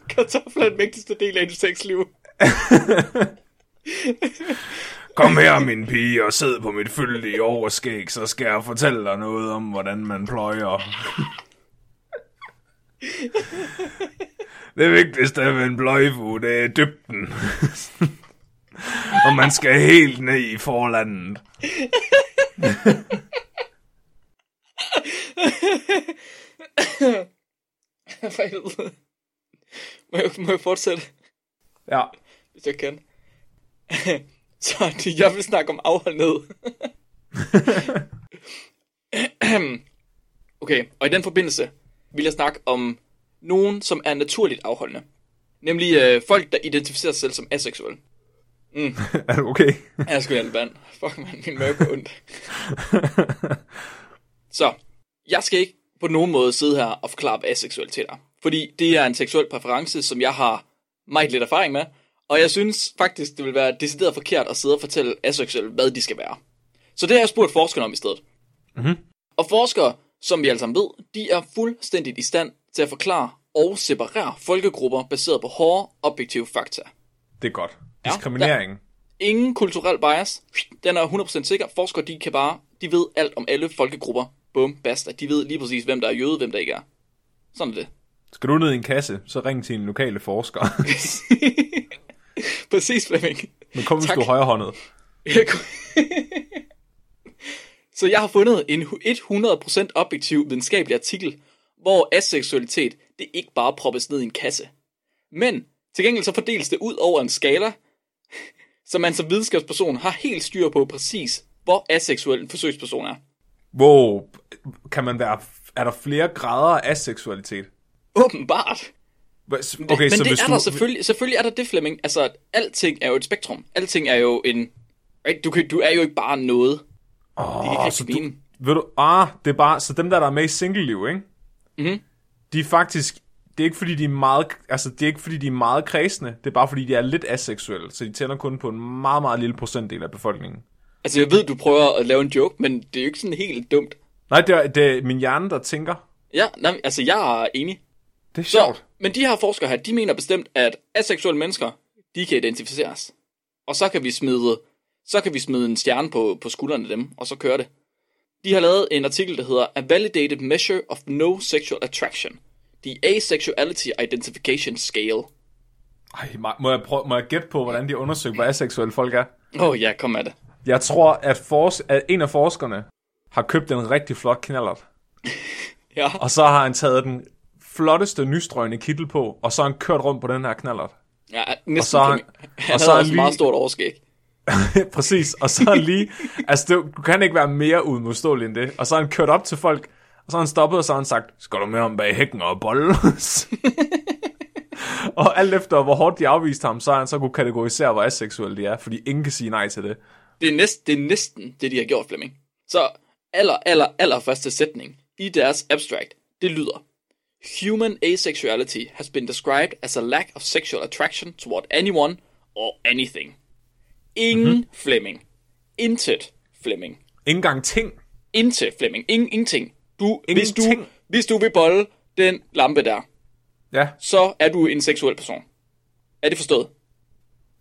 Kartofler er den vigtigste del af et sexliv. Kom her, min pige, og sid på mit fyldige overskæg, så skal jeg fortælle dig noget om, hvordan man pløjer. Det vigtigste ved en pløjfu, det er dybden. <laughs> og man skal helt ned i forlandet. <laughs> For helvede. Må jeg, må jeg fortsætte, Ja. hvis jeg kan? <laughs> Så jeg vil snakke om afholdenhed. okay, og i den forbindelse vil jeg snakke om nogen, som er naturligt afholdende. Nemlig øh, folk, der identificerer sig selv som aseksuelle. <laughs> Er du okay? Jeg skulle hjælpe vand. Fuck man, min mave går ondt. <laughs> Så, jeg skal ikke på nogen måde sidde her og forklare, hvad aseksualitet er. Fordi det er en seksuel præference, som jeg har meget lidt erfaring med. Og jeg synes faktisk, det vil være decideret forkert at sidde og fortælle aseksuelle, hvad de skal være. Så det har jeg spurgt forskerne om i stedet. Mm-hmm. Og forskere, som vi alle sammen ved, de er fuldstændigt i stand til at forklare og separere folkegrupper baseret på hårde, objektive fakta. Det er godt. Diskriminering. Ingen kulturel bias. Den er 100% sikker. Forskere, de kan bare, de ved alt om alle folkegrupper. Bum, basta. De ved lige præcis, hvem der er jøde, hvem der ikke er. Sådan er det. Skal du ned i en kasse, så ring til en lokale forsker. <laughs> Præcis, Flemming. Men kom, hvis Tak. du er højrehåndet. <laughs> Så jeg har fundet en 100% objektiv videnskabelig artikel, hvor aseksualitet, det ikke bare proppes ned i en kasse. Men til gengæld så fordeles det ud over en skala, så man som videnskabsperson har helt styr på præcis, hvor aseksuel en forsøgsperson er. Wow, kan man være... Er der flere grader af seksualitet? Åbenbart. Okay, Men så det hvis er du... der selvfølgelig. Selvfølgelig er der det, Flemming. Altså, alting er jo et spektrum. Alting er jo en... Right? Du, kan, du er jo ikke bare noget. Åh, Det er ikke så du, ved du, ah, det er bare, så dem der, der er med i single-liv, ikke? Mhm. De er faktisk, det er ikke fordi, de er meget, altså det er ikke fordi, de er meget kredsende, det er bare fordi, de er lidt aseksuelle, så de tænder kun på en meget, meget lille procentdel af befolkningen. Altså, jeg ved, du prøver at lave en joke, men det er jo ikke sådan helt dumt. Nej, det er, det er min hjerne, der tænker. Ja, nej, altså, jeg er enig. Det er Så, sjovt. men de her forskere her, de mener bestemt, at aseksuelle mennesker, de kan identificeres. Og så kan vi smide, så kan vi smide en stjerne på, på skuldrene af dem, og så kører det. De har lavet en artikel, der hedder A Validated Measure of No Sexual Attraction. The Asexuality Identification Scale. Ej, må- jeg, prøve, må jeg gætte på, hvordan de undersøger, hvor aseksuelle folk er? Åh oh, ja, kom med det. Jeg tror, at, fors- at en af forskerne har købt en rigtig flot knallert. <laughs> Ja. Og så har han taget den flotteste nystrøgne kittel på, og så har han kørt rundt på den her knallert. Ja, næsten. Og så har han- han, han og så havde også han meget lige- stort overskæg. <laughs> Præcis, og så har han lige, <laughs> altså det, du kan ikke være mere udmodståelig end det, og så har han kørt op til folk, så har han stoppet, og så har han sagt, skal du med om bag hækken og bolles? <laughs> og alt efter, hvor hårdt de afviste ham, så har han så kunne kategorisere, hvor aseksuelle de er, fordi ingen kan sige nej til det. Det er, næst, det er næsten det, de har gjort, Flemming. Så aller, aller, aller første sætning i deres abstract, det lyder, Human asexuality has been described as a lack of sexual attraction toward anyone or anything. Ingen Mhm. mm-hmm. Flemming. Intet Flemming. Ikke engang ting. Intet Flemming. Ingen, ingenting. Du, hvis, du, Ingenting. hvis du vil bolle den lampe der, Ja, så er du en seksuel person. Er det forstået?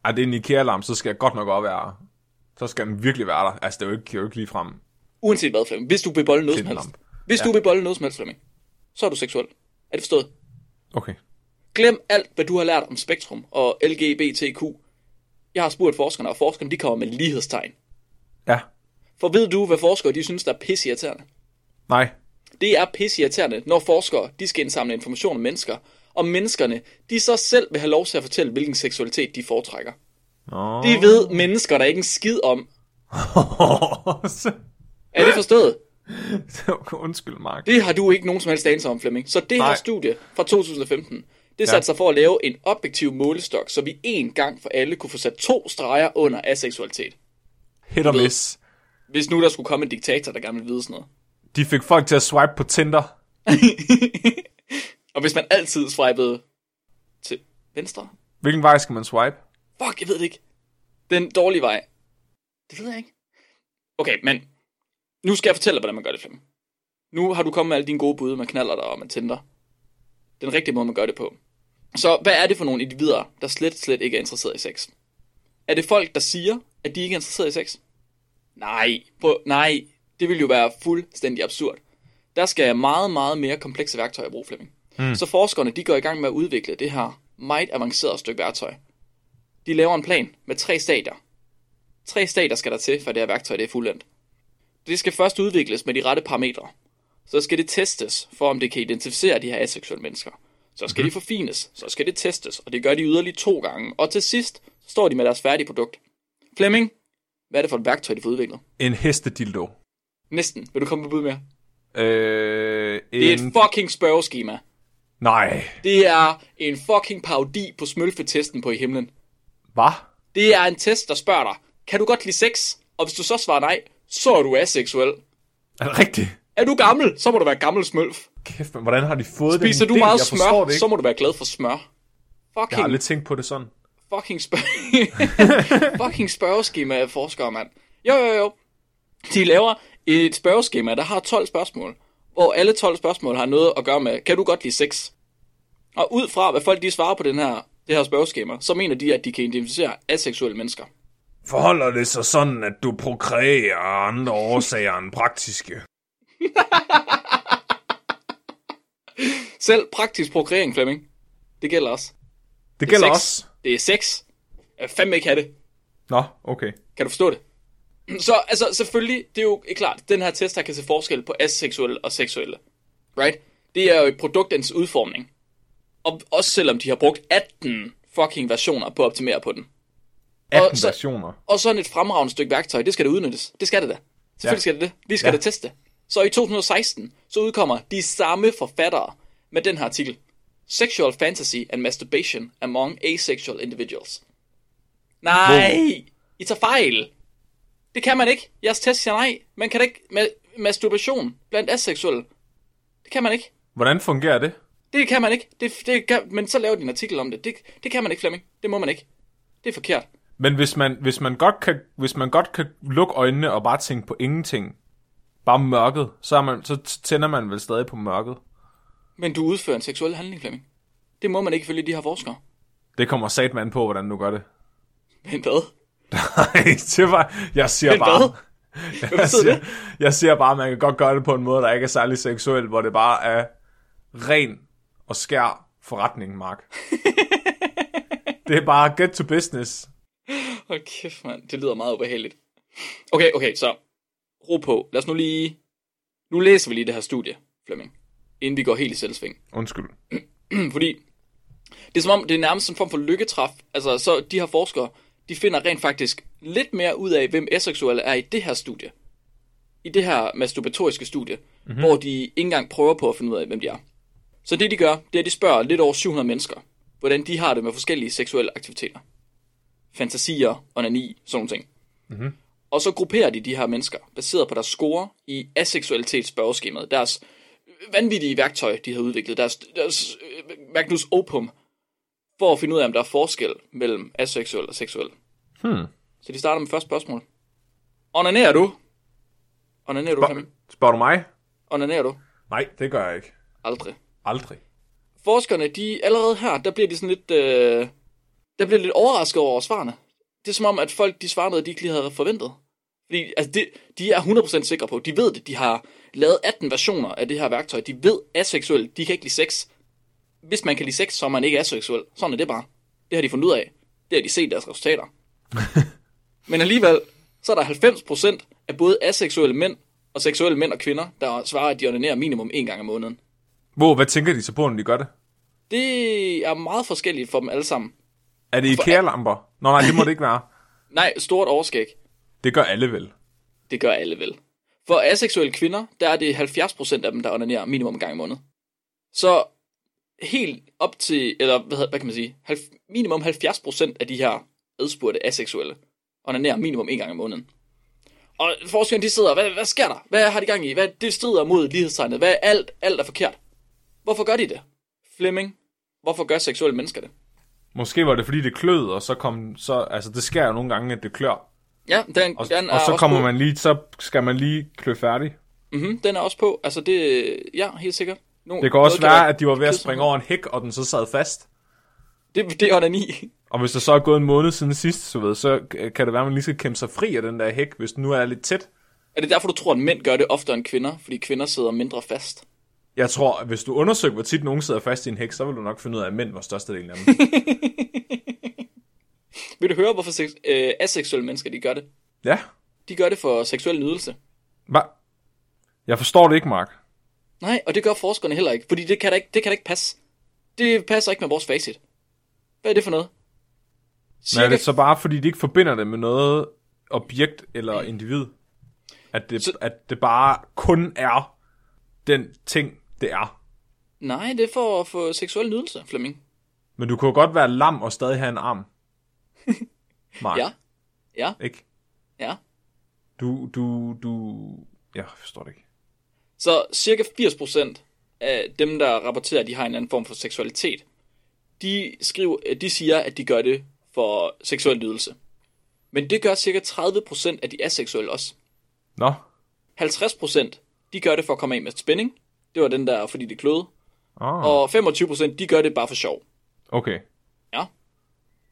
Ej, det er en IKEA-lamp, så skal jeg godt nok op være Så skal den virkelig være der. Altså, det er jo ikke, jo ikke lige frem. Uanset hvad, Flemming. Hvis du vil bolle noget som helst. Hvis ja. du vil bolle noget som helst, Flemming, så er du seksuel. Er det forstået? Okay. Glem alt, hvad du har lært om spektrum og LGBTQ. Jeg har spurgt forskerne, og forskerne de kommer med lighedstegn. Ja. For ved du, hvad forskere de synes, der er pisseirriterende? Nej. Det er pisseirriterende, når forskere de skal indsamle information om mennesker, og menneskerne de så selv vil have lov til at fortælle, hvilken seksualitet de foretrækker. Nå. Det ved mennesker, der ikke en skid om. <laughs> Er det forstået? <laughs> Undskyld, Mark. Det har du ikke nogen som helst anelse om, Flemming. Så det her Nej. studie fra 2015, det satte sig for at lave en objektiv målestok, så vi en gang for alle kunne få sat to streger under aseksualitet. Hit og miss. Hvis nu der skulle komme en diktator, der gerne ville vide sådan noget. De fik folk til at swipe på Tinder. <laughs> Og hvis man altid swipede til venstre? Hvilken vej skal man swipe? Fuck, jeg ved det ikke. Den dårlige vej. Det ved jeg ikke. Okay, men nu skal jeg fortælle dig, hvordan man gør det, Flemming. Nu har du kommet med alle dine gode bud, man knaller dig og man tænder. Den rigtige måde, man gør det på. Så hvad er det for nogle individer, der slet, slet ikke er interesseret i sex? Er det folk, der siger, at de ikke er interesseret i sex? Nej, på, nej, det vil jo være fuldstændig absurd. Der skal meget, meget mere komplekse værktøjer i brug, Flemming. Mm. Så forskerne, de går i gang med at udvikle det her meget avancerede stykke værktøj. De laver en plan med tre stadier. Tre stadier skal der til, for det her værktøj det er fuldendt. Det skal først udvikles med de rette parametre. Så skal det testes, for om det kan identificere de her aseksuelle mennesker. Så skal mm-hmm. det forfines, så skal det testes, og det gør de yderligere to gange. Og til sidst så står de med deres færdige produkt. Flemming, hvad er det for et værktøj, de får udviklet? En hestedildo. Næsten. Vil du komme på bud mere? Øh, en... Det er et fucking spørgeskema. Nej. Det er en fucking parodi på smølfetesten på i himlen. Hvad? Det er en test, der spørger dig, kan du godt lide sex? Og hvis du så svarer nej, så er du aseksuel. Er det rigtigt? Er du gammel, så må du være gammel smølf. Kæft, men hvordan har de fået Spiser den du meget jeg smør, det ikke. så må du være glad for smør. Jeg har Fucking, aldrig tænkt på det sådan. fucking, spørg... <laughs> fucking spørgeskema af forskere, mand. Jo, jo, jo. De laver et spørgeskema, der har 12 spørgsmål, hvor alle 12 spørgsmål har noget at gøre med, kan du godt lide sex? Og ud fra, hvad folk de svarer på den her, det her spørgeskema, så mener de, at de kan identificere aseksuelle mennesker. Forholder det sig sådan, at du prokreerer andre årsager end praktiske? <laughs> Selv praktisk prokreering, Flemming. Det gælder også. Det gælder sex. også. Det er sex. Jeg fandme ikke have det. Nå, okay. Kan du forstå det? <clears throat> Så altså, selvfølgelig, det er jo er klart, den her test her kan se forskel på aseksuelle og seksuelle. Right? Det er jo et produkt af dens udformning. Og også selvom de har brugt 18 fucking versioner på at optimere på den. 18 så- versioner. Og sådan et fremragende stykke værktøj, det skal det udnyttes. Det skal det da. Selvfølgelig Ja. skal det det. Vi skal Ja. det teste. Så i 2016, så udkommer de samme forfattere med den her artikel. Sexual Fantasy and Masturbation Among Asexual Individuals. Nej, I tager fejl. Det kan man ikke. Jeres test siger nej. Man kan da ikke med masturbation blandt aseksuelle. Det kan man ikke. Hvordan fungerer det? Det kan man ikke. Det, det kan, men så laver de en artikel om det. det. Det kan man ikke, Flemming. Det må man ikke. Det er forkert. Men hvis man, hvis man, godt, kan, hvis man godt kan lukke øjnene og bare tænke på ingenting, bare mørket, så, er man, så tænder man vel stadig på mørket. Men du udfører en seksuel handling, Flemming. Det må man ikke følge de her forskere. Det kommer satman på, hvordan du gør det. Men hvad? <laughs> Nej, det var, jeg siger bare... hvad? Jeg siger, det? jeg siger bare, at man kan godt gøre det på en måde, der ikke er særlig seksuel, hvor det bare er ren og skær forretning, Mark. <laughs> Det er bare get to business. Hold kæft, mand. Det lyder meget ubehageligt. Okay, okay, så ro på. Lad os nu lige... Nu læser vi lige det her studie, Flemming. Inden vi går helt i selvsving. Undskyld. <clears throat> Fordi det er som om, det er nærmest en form for lykketræf. Altså, så de her forskere, de finder rent faktisk lidt mere ud af, hvem aseksuelle er i det her studie. I det her masturbatoriske studie, mm-hmm. hvor de ikke engang prøver på at finde ud af, hvem de er. Så det de gør, det er, at de spørger lidt over 700 mennesker, hvordan de har det med forskellige seksuelle aktiviteter. Fantasier, onani, sådan nogle ting. Mm-hmm. Og så grupperer de de her mennesker, baseret på deres score i aseksualitetsspørgeskemaet. Deres vanvittige værktøj, de har udviklet. Deres, deres øh, Magnus Opum, for at finde ud af, om der er forskel mellem aseksuel og seksuel. Hmm. Så de starter med første spørgsmål. Onanerer du? Onanerer du, Flemming? Spørger du mig? Onanerer du? Nej, det gør jeg ikke. Aldrig. Aldrig. Forskerne, de allerede her, der bliver de sådan lidt, øh, der bliver lidt overrasket over svarene. Det er som om, at folk, de svarer noget, de ikke lige havde forventet. Fordi altså det, de er 100% sikre på, de ved det, de har lavet 18 versioner af det her værktøj. De ved aseksuel, de kan ikke lide sex. Hvis man kan lide sex, så er man ikke aseksuel. Sådan er det bare. Det har de fundet ud af. Det har de set deres resultater. Men alligevel, så er der 90% af både aseksuelle mænd og seksuelle mænd og kvinder, der svarer, at de onanerer minimum en gang om måneden. Hvor, hvad tænker de så på, når de gør det? Det er meget forskelligt for dem alle sammen. Er det IKEA-lamper? Nå nej, det må det ikke være. <laughs> Nej, stort overskæg. Det gør alle vel. Det gør alle vel. For aseksuelle kvinder, der er det 70% af dem, der onanerer minimum en gang i måneden. Så helt op til, eller hvad, hvad kan man sige, halv- minimum 70% af de her adspurgte aseksuelle onanerer minimum en gang i måneden. Og forskerne de sidder, hvad, hvad sker der? Hvad har de gang i? Hvad, det strider mod lighedstegnet. Hvad alt, alt er forkert. Hvorfor gør de det? Flemming, hvorfor gør seksuelle mennesker det? Måske var det, fordi det klød, og så kom... Så, altså, det sker jo nogle gange, at det klør. Ja, den, Og, den er og så kommer på. man lige... Så skal man lige klø færdig. Mm-hmm, den er også på. Altså det, ja, helt sikkert. Nogle, Det kan også være, at de var ved at springe over en hæk, og den så sad fast. Det, det er onani. Og hvis der så er gået en måned siden sidst, så, ved, så kan det være, at man lige skal kæmpe sig fri af den der hæk, hvis den nu er lidt tæt. Er det derfor, du tror, at mænd gør det oftere end kvinder? Fordi kvinder sidder mindre fast. Jeg tror, at hvis du undersøger, hvor tit nogen sidder fast i en hæk, så vil du nok finde ud af, at mænd var størstedelen af dem. <laughs> Vil du høre, hvorfor sex, øh, aseksuelle mennesker de gør det? ja. De gør det for seksuel nydelse. Hvad? Jeg forstår det ikke, Mark. Nej, og det gør forskerne heller ikke, fordi det kan da ikke, det kan da ikke passe. Det passer ikke med vores facit. Hvad er det for noget? Men er Cirka, det så bare, fordi de ikke forbinder det med noget objekt eller individ? At det, Så- at det bare kun er den ting, det er. Nej, det er for at få seksuel nydelse, Flemming. Men du kunne godt være lam og stadig have en arm. <laughs> Mark, Ja, ja, ikke? ja. Du, du, du... Jeg forstår det ikke. Så cirka 80% af dem, der rapporterer, at de har en anden form for seksualitet, de, skriver, de siger, at de gør det for seksuel nydelse. Men det gør cirka 30% af de aseksuelle også. Nå, 50% de gør det for at komme af med spænding. Det var den der, fordi det kløede. oh, Og 25% de gør det bare for sjov. okay. Ja.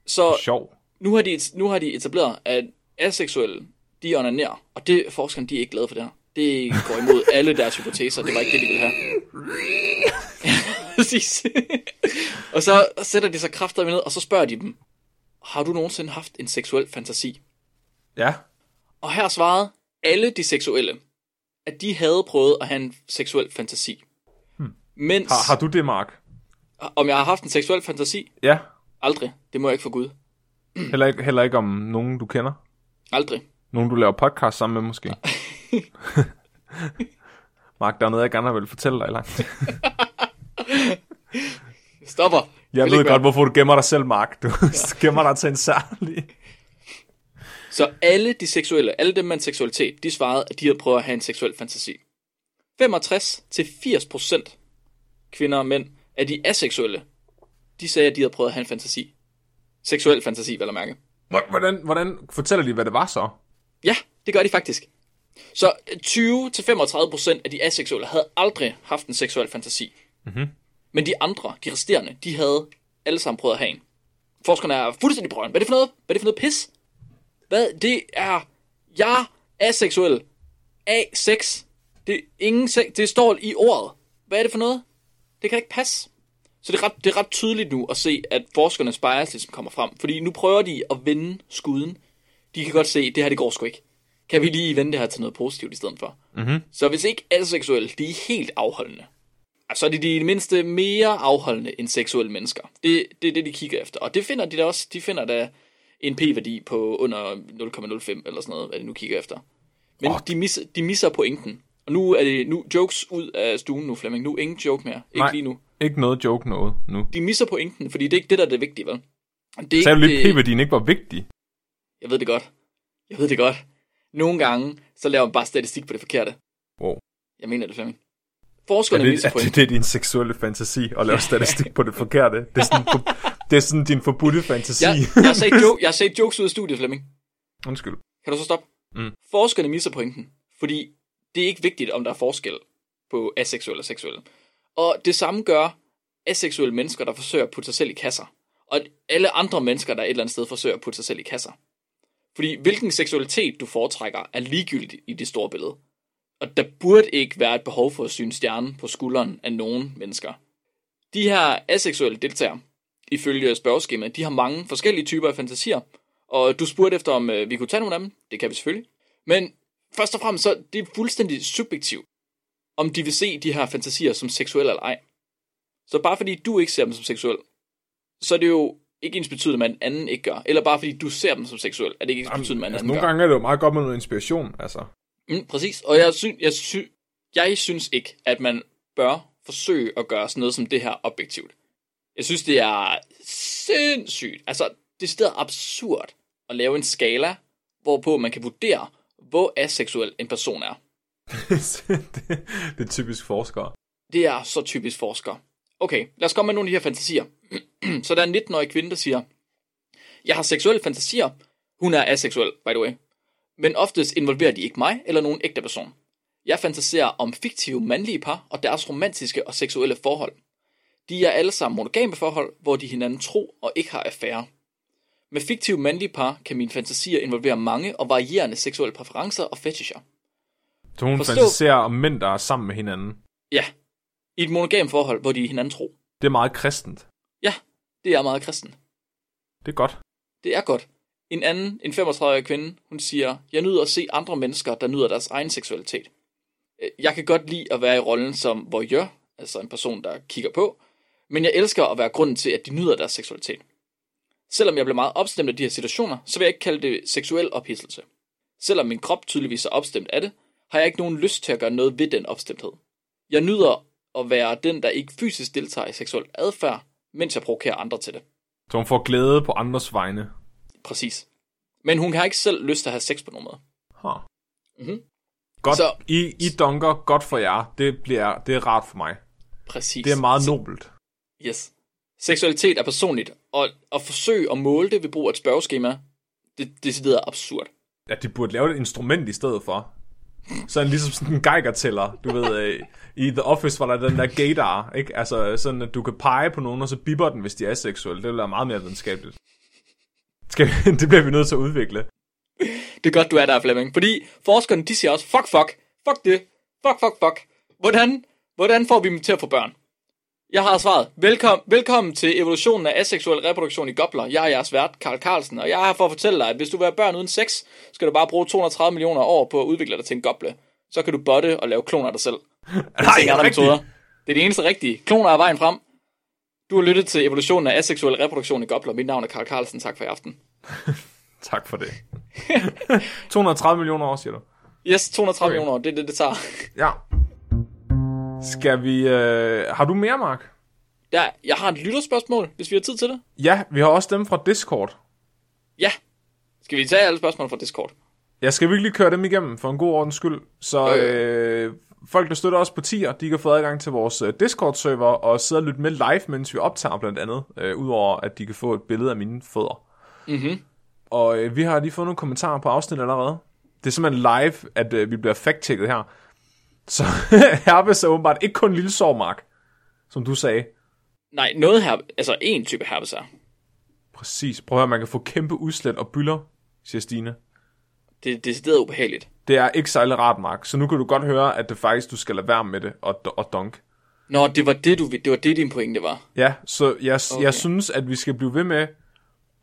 Så Sjov. nu har de, nu har de etableret, at aseksuelle, de onanerer. Og det forskerne, de er ikke glade for det her. Det går imod <laughs> alle deres hypoteser. Det var ikke det, de ville have. <laughs> <laughs> Præcis. og så sætter de sig kræfter ned, og så spørger de dem, har du nogensinde haft en seksuel fantasi? Ja. Og her svarede alle de seksuelle, at de havde prøvet at have en seksuel fantasi. Hmm. Mens, Har, har du det, Mark? om jeg har haft en seksuel fantasi? Ja. Aldrig. Det må jeg ikke for Gud. <clears throat> Heller ikke, heller ikke om nogen, du kender? Aldrig. Nogen, du laver podcast sammen med, måske? <laughs> Mark, der er noget, jeg gerne vil fortælle dig langt. <laughs> Stopper. Jeg ved ikke godt, være- hvorfor du gemmer dig selv, Mark. Du <laughs> gemmer dig til en særlig... Så alle de seksuelle, alle dem med en seksualitet, de svarede, at de havde prøvet at have en seksuel fantasi. 65-80% kvinder og mænd af de aseksuelle, de sagde, at de havde prøvet at have en fantasi. Seksuel fantasi, vel at mærke. Hvordan, hvordan fortæller de, hvad det var så? Ja, det gør de faktisk. Så 20-35% af de aseksuelle havde aldrig haft en seksuel fantasi. Mm-hmm. Men de andre, de resterende, de havde alle sammen prøvet at have en. Forskerne er fuldstændig brøn. Hvad er det for noget? Hvad er det for noget pis? Hvad? Det er... Jeg er seksuel. A6. Det, er ingen se- det står i ordet. Hvad er det for noget? Det kan ikke passe. Så det er, ret, det er ret tydeligt nu at se, at forskernes bias ligesom kommer frem. Fordi nu prøver de at vende skuden. De kan godt se, at det her det går sgu ikke. Kan vi lige vende det her til noget positivt i stedet for? Mhm. Så hvis ikke aseksuelle, de er helt afholdende, så er de det mindste mere afholdende end seksuelle mennesker. Det, det er det, de kigger efter. Og det finder de da også. De finder da en p-værdi på under 0,05 eller sådan noget, hvad de nu kigger efter. Men Åh. de, misser, de misser pointen. Og nu er det nu jokes ud af stuen nu, Flemming. Nu ingen joke mere. Ikke Nej. lige nu. Ikke noget joke noget nu. De misser pointen, fordi det er ikke det, der er det vigtige, vel? Det er Sagde du lige, det- p-værdien ikke var vigtig? Jeg ved det godt. Jeg ved det godt. Nogle gange, så laver man bare statistik på det forkerte. Wow. Jeg mener det, Flemming. Er Forskerne det, misser er det, det er din seksuelle fantasi at lave <laughs> statistik på det forkerte? Det er sådan, for, det er sådan din forbudte fantasi. Jeg, jeg, sagde jo, jeg sagde jokes ud af studiet, Flemming. Undskyld. Kan du så stoppe? Mm. Forskerne misser pointen, fordi det er ikke vigtigt, om der er forskel på aseksuelle og seksuelle. Og det samme gør aseksuelle mennesker, der forsøger at putte sig selv i kasser. Og alle andre mennesker, der et eller andet sted forsøger at putte sig selv i kasser. Fordi hvilken seksualitet du foretrækker, er ligegyldigt i det store billede. Og der burde ikke være et behov for at syne stjernen på skulderen af nogen mennesker. De her aseksuelle deltagere, ifølge spørgeskemaet, de har mange forskellige typer af fantasier, og du spurgte efter, om øh, vi kunne tage nogle af dem. Det kan vi selvfølgelig. Men først og fremmest, så det er fuldstændig subjektivt, om de vil se de her fantasier som seksuelle eller ej. Så bare fordi du ikke ser dem som seksuel, så er det jo ikke ens betydende, at en anden ikke gør. Eller bare fordi du ser dem som seksuel, er det ikke ens betydende, at en altså, anden nogle gør. gange er det jo meget godt med noget inspiration, altså. Mm, præcis. Og jeg, sy- jeg, sy- jeg synes ikke, at man bør forsøge at gøre sådan noget som det her objektivt. Jeg synes, det er sindssygt, altså det er absurd at lave en skala, hvorpå man kan vurdere, hvor aseksuel en person er. det, <laughs> det er typisk forskere. Det er så typisk forsker. Okay, lad os komme med nogle af de her fantasier. <clears throat> så der er en 19-årig kvinde, der siger, jeg har seksuelle fantasier. Hun er aseksuel, by the way. Men oftest involverer de ikke mig eller nogen ægte person. Jeg fantaserer om fiktive mandlige par og deres romantiske og seksuelle forhold. De er alle sammen monogame forhold, hvor de hinanden tro og ikke har affære. Med fiktive mandlige par kan mine fantasier involvere mange og varierende seksuelle præferencer og fetischer. Så hun Forstå- fantaserer om mænd, der er sammen med hinanden. Ja, i et monogame forhold, hvor de er hinanden tro. Det er meget kristent. Ja, det er meget kristen. Det er godt. Det er godt. En anden, en 35-årig kvinde, hun siger, jeg nyder at se andre mennesker, der nyder deres egen seksualitet. Øh, jeg kan godt lide at være i rollen som voyeur, altså en person, der kigger på, men jeg elsker at være grunden til, at de nyder deres seksualitet. Selvom jeg bliver meget opstemt af de her situationer, så vil jeg ikke kalde det seksuel ophidselse. Selvom min krop tydeligvis er opstemt af det, har jeg ikke nogen lyst til at gøre noget ved den opstemthed. Jeg nyder at være den, der ikke fysisk deltager i seksuel adfærd, mens jeg provokerer andre til det. Så hun får glæde på andres vegne. Præcis. Men hun har ikke selv lyst til at have sex på nogen måde. Huh. Mhm. Godt. Så- I, I dunker godt for jer. Det, bliver, det er rart for mig. Præcis. Det er meget nobelt. Yes. Seksualitet er personligt, og at forsøge at måle det ved brug af et spørgeskema, det, det er absurd. Ja, de burde lave et instrument i stedet for. Sådan ligesom sådan en geigertæller. Du ved, øh, i The Office var der den der gaydar, ikke? Altså sådan, at du kan pege på nogen, og så bipper den, hvis de er seksuelle. Det ville være meget mere videnskabeligt. Skal <laughs> det bliver vi nødt til at udvikle. Det er godt, du er der, Flemming. Fordi forskerne, de siger også, fuck, fuck, fuck det, fuck, fuck, fuck. Hvordan, hvordan får vi dem til at få børn? Jeg har svaret. Velkommen, velkommen til evolutionen af aseksuel reproduktion i gobler. Jeg er jeres vært, Karl Carlsen, og jeg er her for at fortælle dig, at hvis du vil have børn uden sex, skal du bare bruge 230 millioner år på at udvikle dig til en goble. Så kan du botte og lave kloner af dig selv. <laughs> Nej, andre rigtigt. metoder. Det er det eneste rigtige. Kloner er vejen frem. Du har lyttet til evolutionen af aseksuel reproduktion i gobler. Mit navn er Karl Carlsen. Tak for i aften. <laughs> Tak for det. <laughs> 230 millioner år, siger du? Yes, 230 Okay. millioner år. Det er det, det tager. Ja. Skal vi... Øh... Har du mere, Mark? Ja, jeg har et lytterspørgsmål, hvis vi har tid til det. Ja, vi har også dem fra Discord. Ja. Skal vi tage alle spørgsmål fra Discord? Jeg skal virkelig køre dem igennem for en god ordens skyld. Så jo. øh, folk, der støtter os på tier, de kan få adgang til vores øh, Discord-server og sidde og lytte med live, mens vi optager blandt andet. Øh, Udover at de kan få et billede af mine fødder. Mhm. Og øh, vi har lige fået nogle kommentarer på afsnit allerede. Det er simpelthen live, at øh, vi bliver fact-checket her. Så <laughs> herpes er åbenbart ikke kun en lille sårmark, som du sagde. Nej, noget her, altså en type herpes er. Præcis. Prøv at høre, man kan få kæmpe udslæt og byller, siger Stine. Det, det er decideret ubehageligt. Det er ikke særlig rart, Mark. Så nu kan du godt høre, at det faktisk, du skal lade være med det og, og dunk. Nå, det var det, du, det var det, din pointe var. Ja, så jeg, okay. Jeg synes, at vi skal blive ved med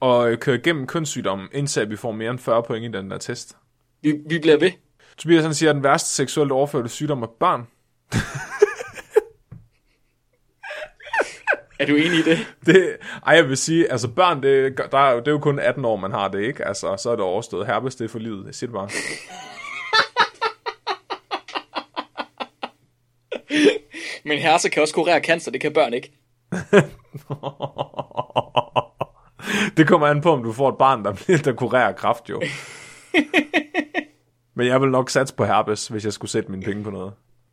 at øh, køre igennem kønssygdommen, indtil vi får mere end 40 point i den der test. Vi, vi bliver ved. Tobias han siger, at den værste seksuelt overførte sygdom er børn. <laughs> Er du enig i det? Det, ej, jeg vil sige, altså børn, det, der er, jo- det er jo kun 18 år, man har det, ikke? Altså, så er det overstået. Herpes, det er for livet. Jeg siger det bare. <laughs> <laughs> Men herser kan også kurere cancer, det kan børn ikke. <laughs> det kommer an på, om du får et barn, der, der kurerer kraft, jo. <laughs> Men jeg vil nok satse på herpes, hvis jeg skulle sætte mine penge på noget.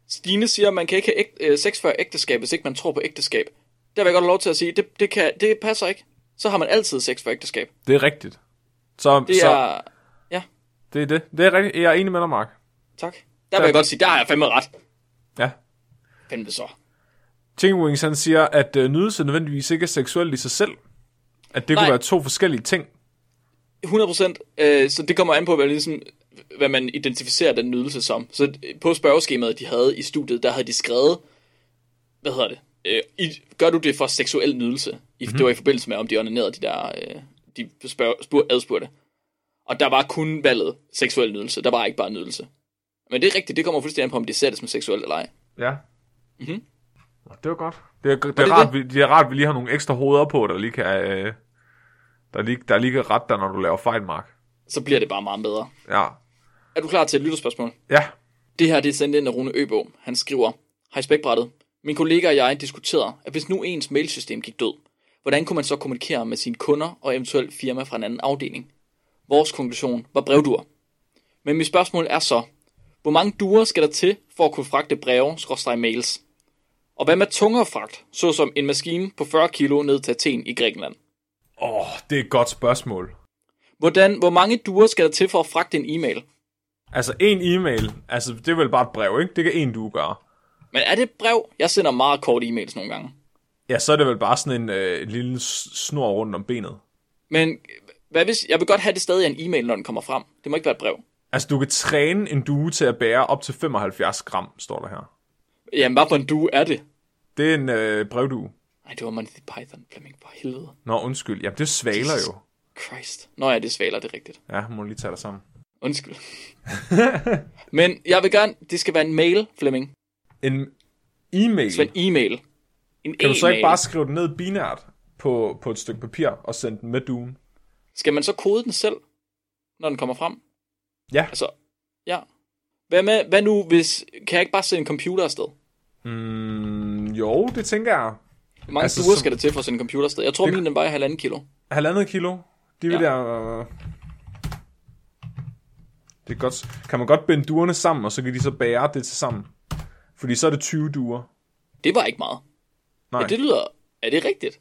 Stine siger, at man kan ikke have æg- øh, sex før ægteskab, hvis ikke man tror på ægteskab. Der vil jeg godt have lov til at sige, det, det, kan, det passer ikke. Så har man altid sex før ægteskab. Det er rigtigt. Så, Det så er... Ja, det er det. Det er rigtigt. Jeg er enig med dig, Mark. tak. Der vil jeg godt sige, der har jeg fandme ret. Ja. Fandme så. Chicken Wings, han siger, at øh, nydelse nødvendigvis ikke er seksuelt i sig selv. At det Nej. kunne være to forskellige ting. 100%. Øh, så det kommer an på, hvad, ligesom, hvad man identificerer den nydelse som. Så på spørgeskemaet, de havde i studiet, der havde de skrevet, hvad hedder det? Øh, i, gør du det for seksuel nydelse? I, mm-hmm. Det var i forbindelse med, om de onanerede de der, øh, de spørg, spur, adspurgte. Og der var kun valget seksuel nydelse. Der var ikke bare nydelse. Men det er rigtigt, det kommer fuldstændig an på, om det som seksuelt eller ej. Ja. Mhm. Det var godt. Det er, det er, det rart, vi, det er rart, at vi lige har nogle ekstra hoveder på, der lige kan, øh, der lige, der lige kan rette dig, når du laver fejl, Mark. Så bliver det bare meget bedre. Ja. Er du klar til et lytterspørgsmål? Ja. Det her det er sendt ind af Rune Øbo. Han skriver, Hej spækbrættet. Min kollega og jeg diskuterede, at hvis nu ens mailsystem gik død, hvordan kunne man så kommunikere med sine kunder og eventuelt firma fra en anden afdeling? Vores konklusion var brevduer. Men mit spørgsmål er så, hvor mange duer skal der til for at kunne fragte breve, mails? Og hvad med tungere fragt, såsom en maskine på 40 kilo ned til Athen i Grækenland? Åh, oh, det er et godt spørgsmål. Hvordan, hvor mange duer skal der til for at fragte en e-mail? Altså, en e-mail, altså, det er vel bare et brev, ikke? Det kan en du gøre. Men er det et brev? Jeg sender meget kort e-mails nogle gange. Ja, så er det vel bare sådan en, øh, lille snor rundt om benet. Men hvad hvis, jeg vil godt have det stadig en e-mail, når den kommer frem. Det må ikke være et brev. Altså, du kan træne en due til at bære op til 75 gram, står der her. Jamen, hvad for en due er det? Det er en øh, brevdue. Nej, det var Monty Python, Flemming, for helvede. Nå, undskyld. Jamen, det er svaler jo. Christ. Nå ja, det er svaler, det er rigtigt. Ja, må lige tage dig sammen. Undskyld. <laughs> Men jeg vil gerne, det skal være en mail, Flemming. En e-mail. Det skal være en e-mail. En Kan du så ikke e-mail. bare skrive den ned binært på, på et stykke papir og sende den med duen? Skal man så kode den selv, når den kommer frem? Ja. Altså, ja. Hvad, med, hvad nu, hvis... Kan jeg ikke bare sende en computer afsted? Mm, jo, det tænker jeg. Hvor mange Altså, duer skal der til for at sende en computer afsted? Jeg tror, Det- min den vejer halvanden kilo. Halvandet kilo. De vil Ja. jeg... Øh... Det er godt. Kan man godt binde duerne sammen, og så kan de så bære det til sammen? Fordi så er det 20 duer. Det var ikke meget. Nej. Ja, det lyder... Er det rigtigt?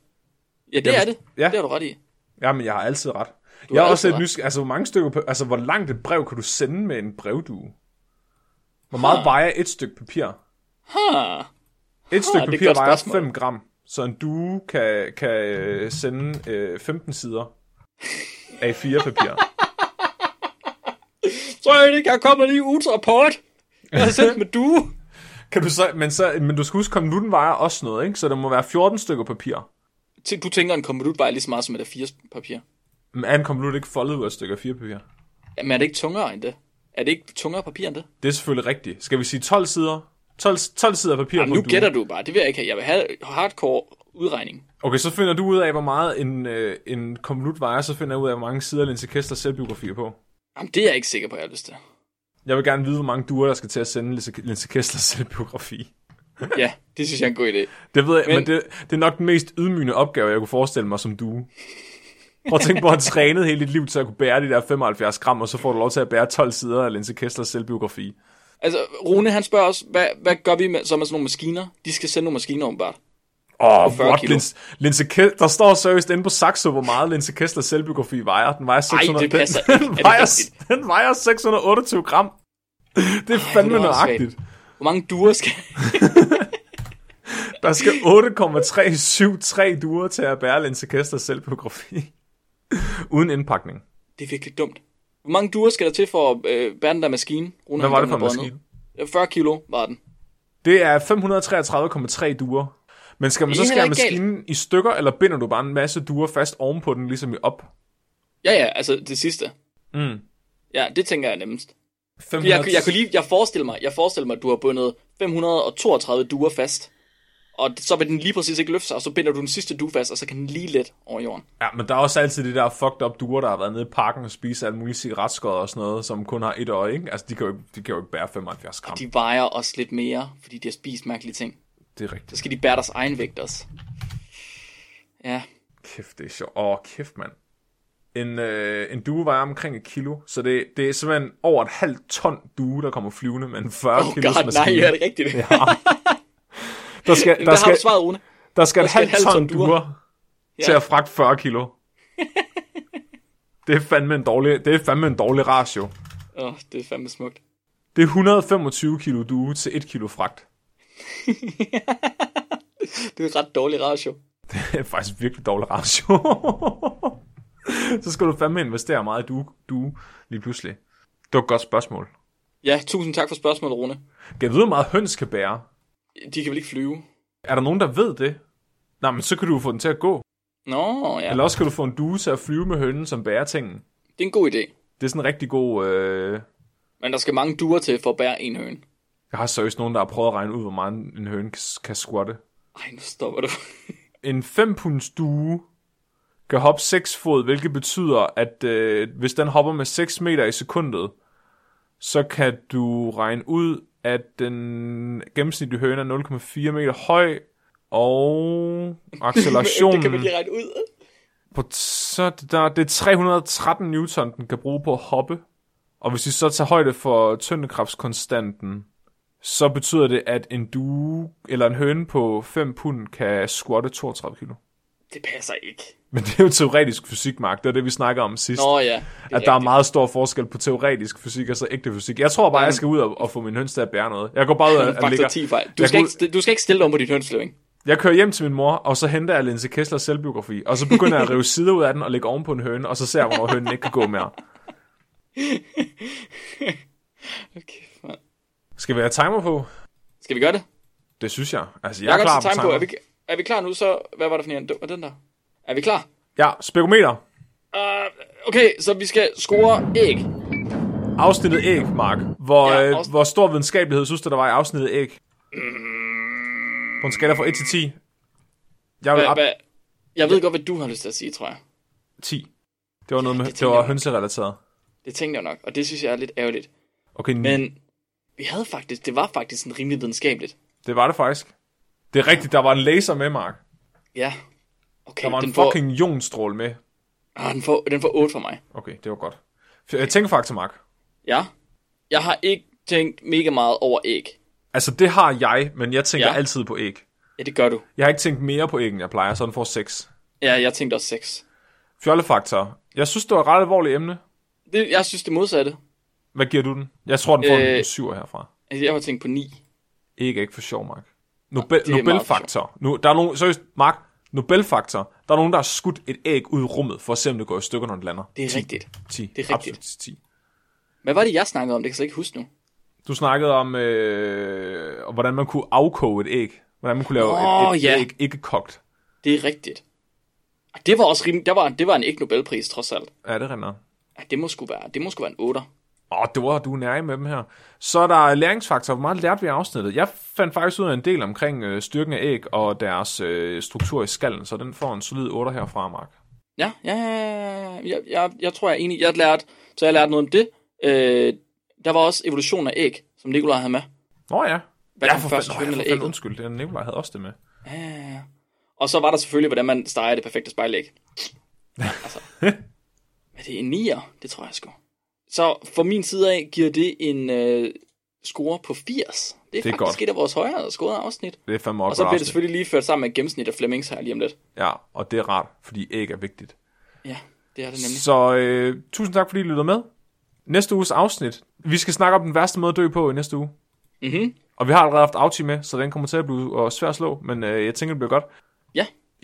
Ja, det Jamen, er det. ja. Det har du ret i. Ja, men jeg har altid ret. Du jeg er også lidt nysgerrig. Altså, hvor mange stykker... Altså, hvor langt et brev kan du sende med en brevdue? Hvor meget Ha. vejer et stykke papir? Ha. Et stykke et papir godt vejer spørgsmål. 5 gram. Så en due kan, kan øh, sende øh, 15 sider af 4 papir. Så er det ikke, jeg kommer lige ugens rapport. Jeg har sendt med du. Kan du så, men, så, men du skal huske, konvolutten vejer også noget, ikke? Så der må være 14 stykker papir. Du tænker, en konvolut vejer lige så meget som et A4 papir. Men er en konvolut ikke foldet ud af et stykke af 4 papir? Jamen er det ikke tungere end det? Er det ikke tungere papir end det? Det er selvfølgelig rigtigt. Skal vi sige 12 sider? 12, 12 sider papir Jamen, på nu gætter du bare. Det vil jeg ikke have. Jeg vil have hardcore udregning. Okay, så finder du ud af, hvor meget en, øh, en konvolut vejer, så finder jeg ud af, hvor mange sider Linse Kessler selvbiografier på. Jamen, det er jeg ikke sikker på, jeg har lyst til. Jeg vil gerne vide, hvor mange duer, der skal til at sende Linse Kesslers selvbiografi. <laughs> Ja, det synes jeg er en god idé. Det ved jeg, men, Men- men det, det er nok den mest ydmygende opgave, jeg kunne forestille mig som due. Prøv at tænke på at have trænet hele dit liv til at kunne bære de der 75 gram, og så får du lov til at bære 12 sider af Linse Kesslers selvbiografi. Altså, Rune han spørger os, hvad, hvad gør vi med, så med sådan nogle maskiner? De skal sende nogle maskiner åbenbart. Åh, oh, 40 what? Linse, Linse Ke- der står seriøst inde på Saxo, hvor meget Linse Kesslers selvbiografi vejer. Den vejer 600, det passer den, ikke. <laughs> Er Den det vejer, rigtigt? den vejer 628 gram. Det er fandme er åndssvagt. nøjagtigt. Hvor mange duer skal... <laughs> Der skal 8,373 duer til at bære Linse Kesslers selvbiografi. <laughs> Uden indpakning. det er virkelig dumt. Hvor mange duer skal der til for at øh, bære den der maskine? Rune, Hvad var det for en maskine? Ja, 40 kilo var den. Det er 533,3 duer. Men skal man så skære ikke galt. maskinen i stykker, eller binder du bare en masse duer fast ovenpå den, ligesom i op? Ja, ja, altså det sidste. Mm. Ja, det tænker jeg nemmest. 500... Jeg, jeg, kunne lige, jeg forestiller mig, jeg forestiller mig, at du har bundet 532 duer fast. Og så vil den lige præcis ikke løfte sig, og så binder du den sidste due fast, og så kan den lige let over jorden. Ja, men der er også altid de der fucked up duer, der har været nede i parken og spise alle mulige cigaretskod og sådan noget, som kun har et øje, ikke? Altså, de kan jo, ikke- de kan jo ikke bære 75 gram. De vejer også lidt mere, fordi de har spist mærkelige ting. Det er Så rigtigt. skal de bære deres egen vægt også. Ja, Kæft, det er sjovt. Åh, kæft, mand. En, øh, en due vejer omkring et kilo, så det, det er simpelthen over et halvt ton due, der kommer flyvende med en 40 oh kilos god, maskine. nej, er det rigtigt? Ja. <laughs> Der skal, Der, der har skal, du svaret, Rune. der skal der skal et halvt ton duer. Ja. til at fragte 40 kilo. <laughs> Det er fandme en dårlig, det er fandme en dårlig ratio. Åh, oh, det er fandme smukt. Det er 125 kilo due til 1 kilo fragt. <laughs> Det er en ret dårlig ratio. Det er faktisk virkelig dårlig ratio. <laughs> Så skal du fandme investere meget i due, due lige pludselig. Det var et godt spørgsmål. Ja, tusind tak for spørgsmålet, Rune. Kan du vide, hvor meget høns kan bære? De kan vel ikke flyve? Er der nogen, der ved det? Nej, men så kan du få den til at gå. Nå, ja. Eller også kan du få en due til at flyve med hønnen, som bærer tingen. Det er en god idé. Det er sådan en rigtig god... Øh... Men der skal mange duer til for at bære en høne. Jeg har seriøst nogen, der har prøvet at regne ud, hvor meget en høne kan, squatte. Ej, nu stopper du. <laughs> En 5 punds due kan hoppe 6 fod, hvilket betyder, at øh, hvis den hopper med 6 meter i sekundet, så kan du regne ud, at den gennemsnitlige høne er 0,4 meter høj, og <laughs> accelerationen... det kan man lige regne ud. på så er det, der, det er 313 newton, den kan bruge på at hoppe. Og hvis vi så tager højde for tyndekraftskonstanten, så betyder det, at en due eller en høne på 5 pund kan squatte 32 kilo. Det passer ikke. Men det er jo teoretisk fysik, Mark. Det er det, vi snakker om sidst. Nå ja, det er at der er rigtigt. meget stor forskel på teoretisk fysik og så ægte fysik. Jeg tror bare, Ja. jeg skal ud og, og få min høns til at bære noget. Jeg går bare ud og, <laughs> og ligger... 10 fejl. Du Jeg skal, ikke, du skal ikke stille dig om på dit hønsløving. Jeg kører hjem til min mor, og så henter jeg Linse Kesslers selvbiografi, og så begynder jeg at rive <laughs> sider ud af den og lægge oven på en høne, og så ser jeg, hvornår hønen ikke kan gå mere. <laughs> Okay, man. Skal vi have timer på? Skal vi gøre det? Det synes jeg. Altså, jeg, Jeg, er klar på. timer. Er vi, er vi klar nu, så... Hvad var det for en? Det var den der. Er vi klar? Ja, spekometer. Uh, okay, så vi skal score æg. Afsnittet æg, Mark. Hvor, Ja, ja, øh, afs- hvor stor videnskabelighed synes du, der var i afsnittet æg? På en skala fra 1 til 10. Jeg vil Hva, op hva, jeg ved godt, hvad du har lyst til at sige, tror jeg. 10. Det var noget med, det det, tænker var hønserelateret. Det tænkte jeg nok, og det synes jeg er lidt ærgerligt. Okay. Men vi havde faktisk... Det var faktisk en rimelig videnskabeligt. det var det faktisk. Det er rigtigt, der var en laser med, Mark. Ja. Okay, Der var en den, får, fucking ionstråle med. ah, den, får, den får 8 for mig. Okay, det var godt. Jeg tænker faktisk, Mark. Ja. Jeg har ikke tænkt mega meget over æg. Altså, det har jeg, men jeg tænker Ja. ja. altid på æg. Ja, det gør du. Jeg har ikke tænkt mere på æg, end jeg plejer, så den får 6. Ja, jeg tænkte også 6. Fjollefaktor. Jeg synes, det var et ret alvorligt emne. Det, jeg synes det modsatte. Hvad giver du den? Jeg tror, den får Øh, en 7 herfra. Altså, jeg har tænkt på 9. Ikke ikke for sjov, Mark. Nobel, er meget Nobelfaktor. Nu, der er nogen, seriøst, Mark, Nobelfaktor. Der er nogen, der har skudt et æg ud i rummet, for at se, om det går i stykker, når det lander. Det er 10. rigtigt. 10. Det er rigtigt. Absolut 10. Hvad var det, jeg snakkede om? Det kan jeg slet ikke huske nu. Du snakkede om, øh, om, hvordan man kunne afkoge et æg. Hvordan man kunne lave Åh, et, et ja. æg ikke kogt. Det er rigtigt. Det var også rimelig, det var, det var en ikke Nobelpris, trods alt. Ja, det render. Ja, det må sgu være, det må sgu være en 8. Åh, det var du er med dem her. Så er der læringsfaktor. Hvor meget lærte vi i afsnittet? Jeg fandt faktisk ud af en del omkring øh, styrken af æg og deres øh, struktur i skallen, så den får en solid 8 herfra, Mark. Ja, ja, ja, ja, jeg, jeg, jeg tror, jeg er enig. Jeg har lært, så jeg har lært noget om det. Øh, der var også evolution af æg, som Nikolaj havde med. Nå ja. Hvad ja, for først, fanden, eller undskyld. Den Nikolaj havde også det med. Ja, ja, ja. Og så var der selvfølgelig, hvordan man steger det perfekte spejlæg. <laughs> altså, er det en nier? Det tror jeg sgu. Så fra min side af giver det en øh, score på 80. Det er, Det er faktisk godt. et af vores højere scorede afsnit. Det er fandme Og så bliver det selvfølgelig lige ført sammen med gennemsnit af Flemmings her lige om lidt. Ja, og det er rart, fordi æg er vigtigt. Ja, det er det nemlig. Så øh, tusind tak, fordi I lyttede med. Næste uges afsnit. Vi skal snakke om den værste måde at dø på i næste uge. Mhm. Og vi har allerede haft Auchi med, så den kommer til at blive øh, svær at slå, men øh, jeg tænker, det bliver godt.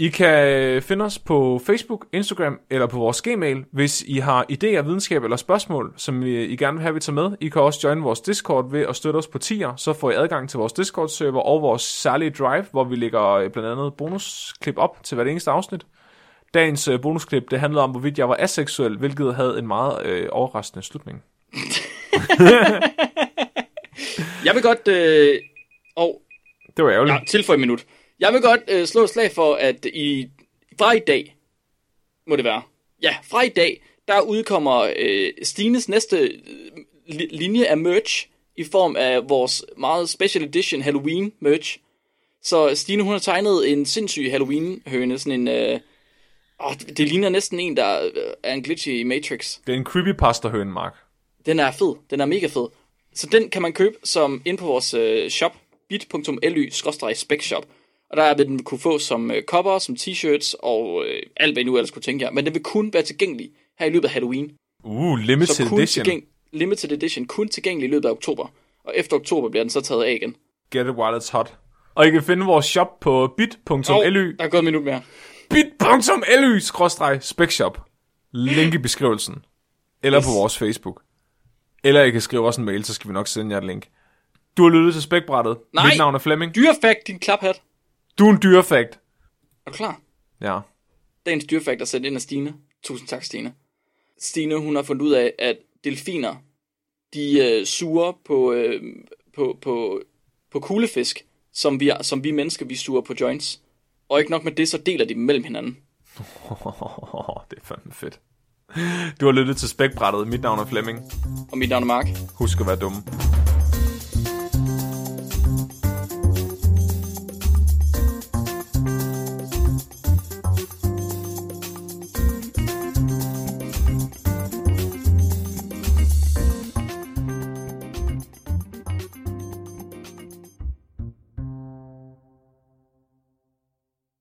I kan finde os på Facebook, Instagram eller på vores Gmail, hvis I har idéer, videnskab eller spørgsmål, som I, I gerne vil have, vi tager med. I kan også join vores Discord ved at støtte os på tier, så får I adgang til vores Discord-server og vores særlige drive, hvor vi lægger øh, blandt andet bonusklip op til hvert eneste afsnit. Dagens øh, bonusklip, det handlede om, hvorvidt jeg var aseksuel, hvilket havde en meget øh, overraskende slutning. <laughs> Jeg vil godt... Øh, og Det var ærgerligt. ja, tilføje et minut. Jeg vil godt øh, slå et slag for, at i, fra i dag, må det være, ja, fra i dag, der udkommer øh, Stines næste øh, li- linje af merch i form af vores meget special edition Halloween merch. Så Stine, hun har tegnet en sindssyg Halloween-høne, sådan en... Øh, åh, det ligner næsten en, der øh, er en glitch i Matrix. Det er en creepypasta høne, Mark. Den er fed. Den er mega fed. Så den kan man købe som ind på vores øh, shop, bit.ly-specshop. Og der vil den kunne få som øh, som t-shirts og øh, alt, hvad I nu ellers kunne tænke jer. Men den vil kun være tilgængelig her i løbet af Halloween. Uh, limited Så kun edition. tilgæng- limited edition, kun tilgængelig i løbet af oktober. Og efter oktober bliver den så taget af igen. Get it while it's hot. Og I kan finde vores shop på bit.ly der er gået et minut mere. bit.ly-specshop. Link i beskrivelsen. Eller yes. på vores Facebook. Eller I kan skrive os en mail, så skal vi nok sende jer et link. Du har lyttet til Spækbrættet. Nej. Mit navn er Flemming. Dyrefakt, din klaphat. Du er en dyrefakt. Er du klar? Ja. Dagens dyrefakt er sendt ind af Stine. Tusind tak, Stine. Stine, hun har fundet ud af, at delfiner, de øh, suger på, øh, på, på, på kuglefisk, som vi, som vi mennesker, vi suger på joints. Og ikke nok med det, så deler de dem mellem hinanden. <laughs> det er fandme fedt. Du har lyttet til Spækbrættet. Mit navn er Flemming. Og mit navn er Mark. Husk at være dumme.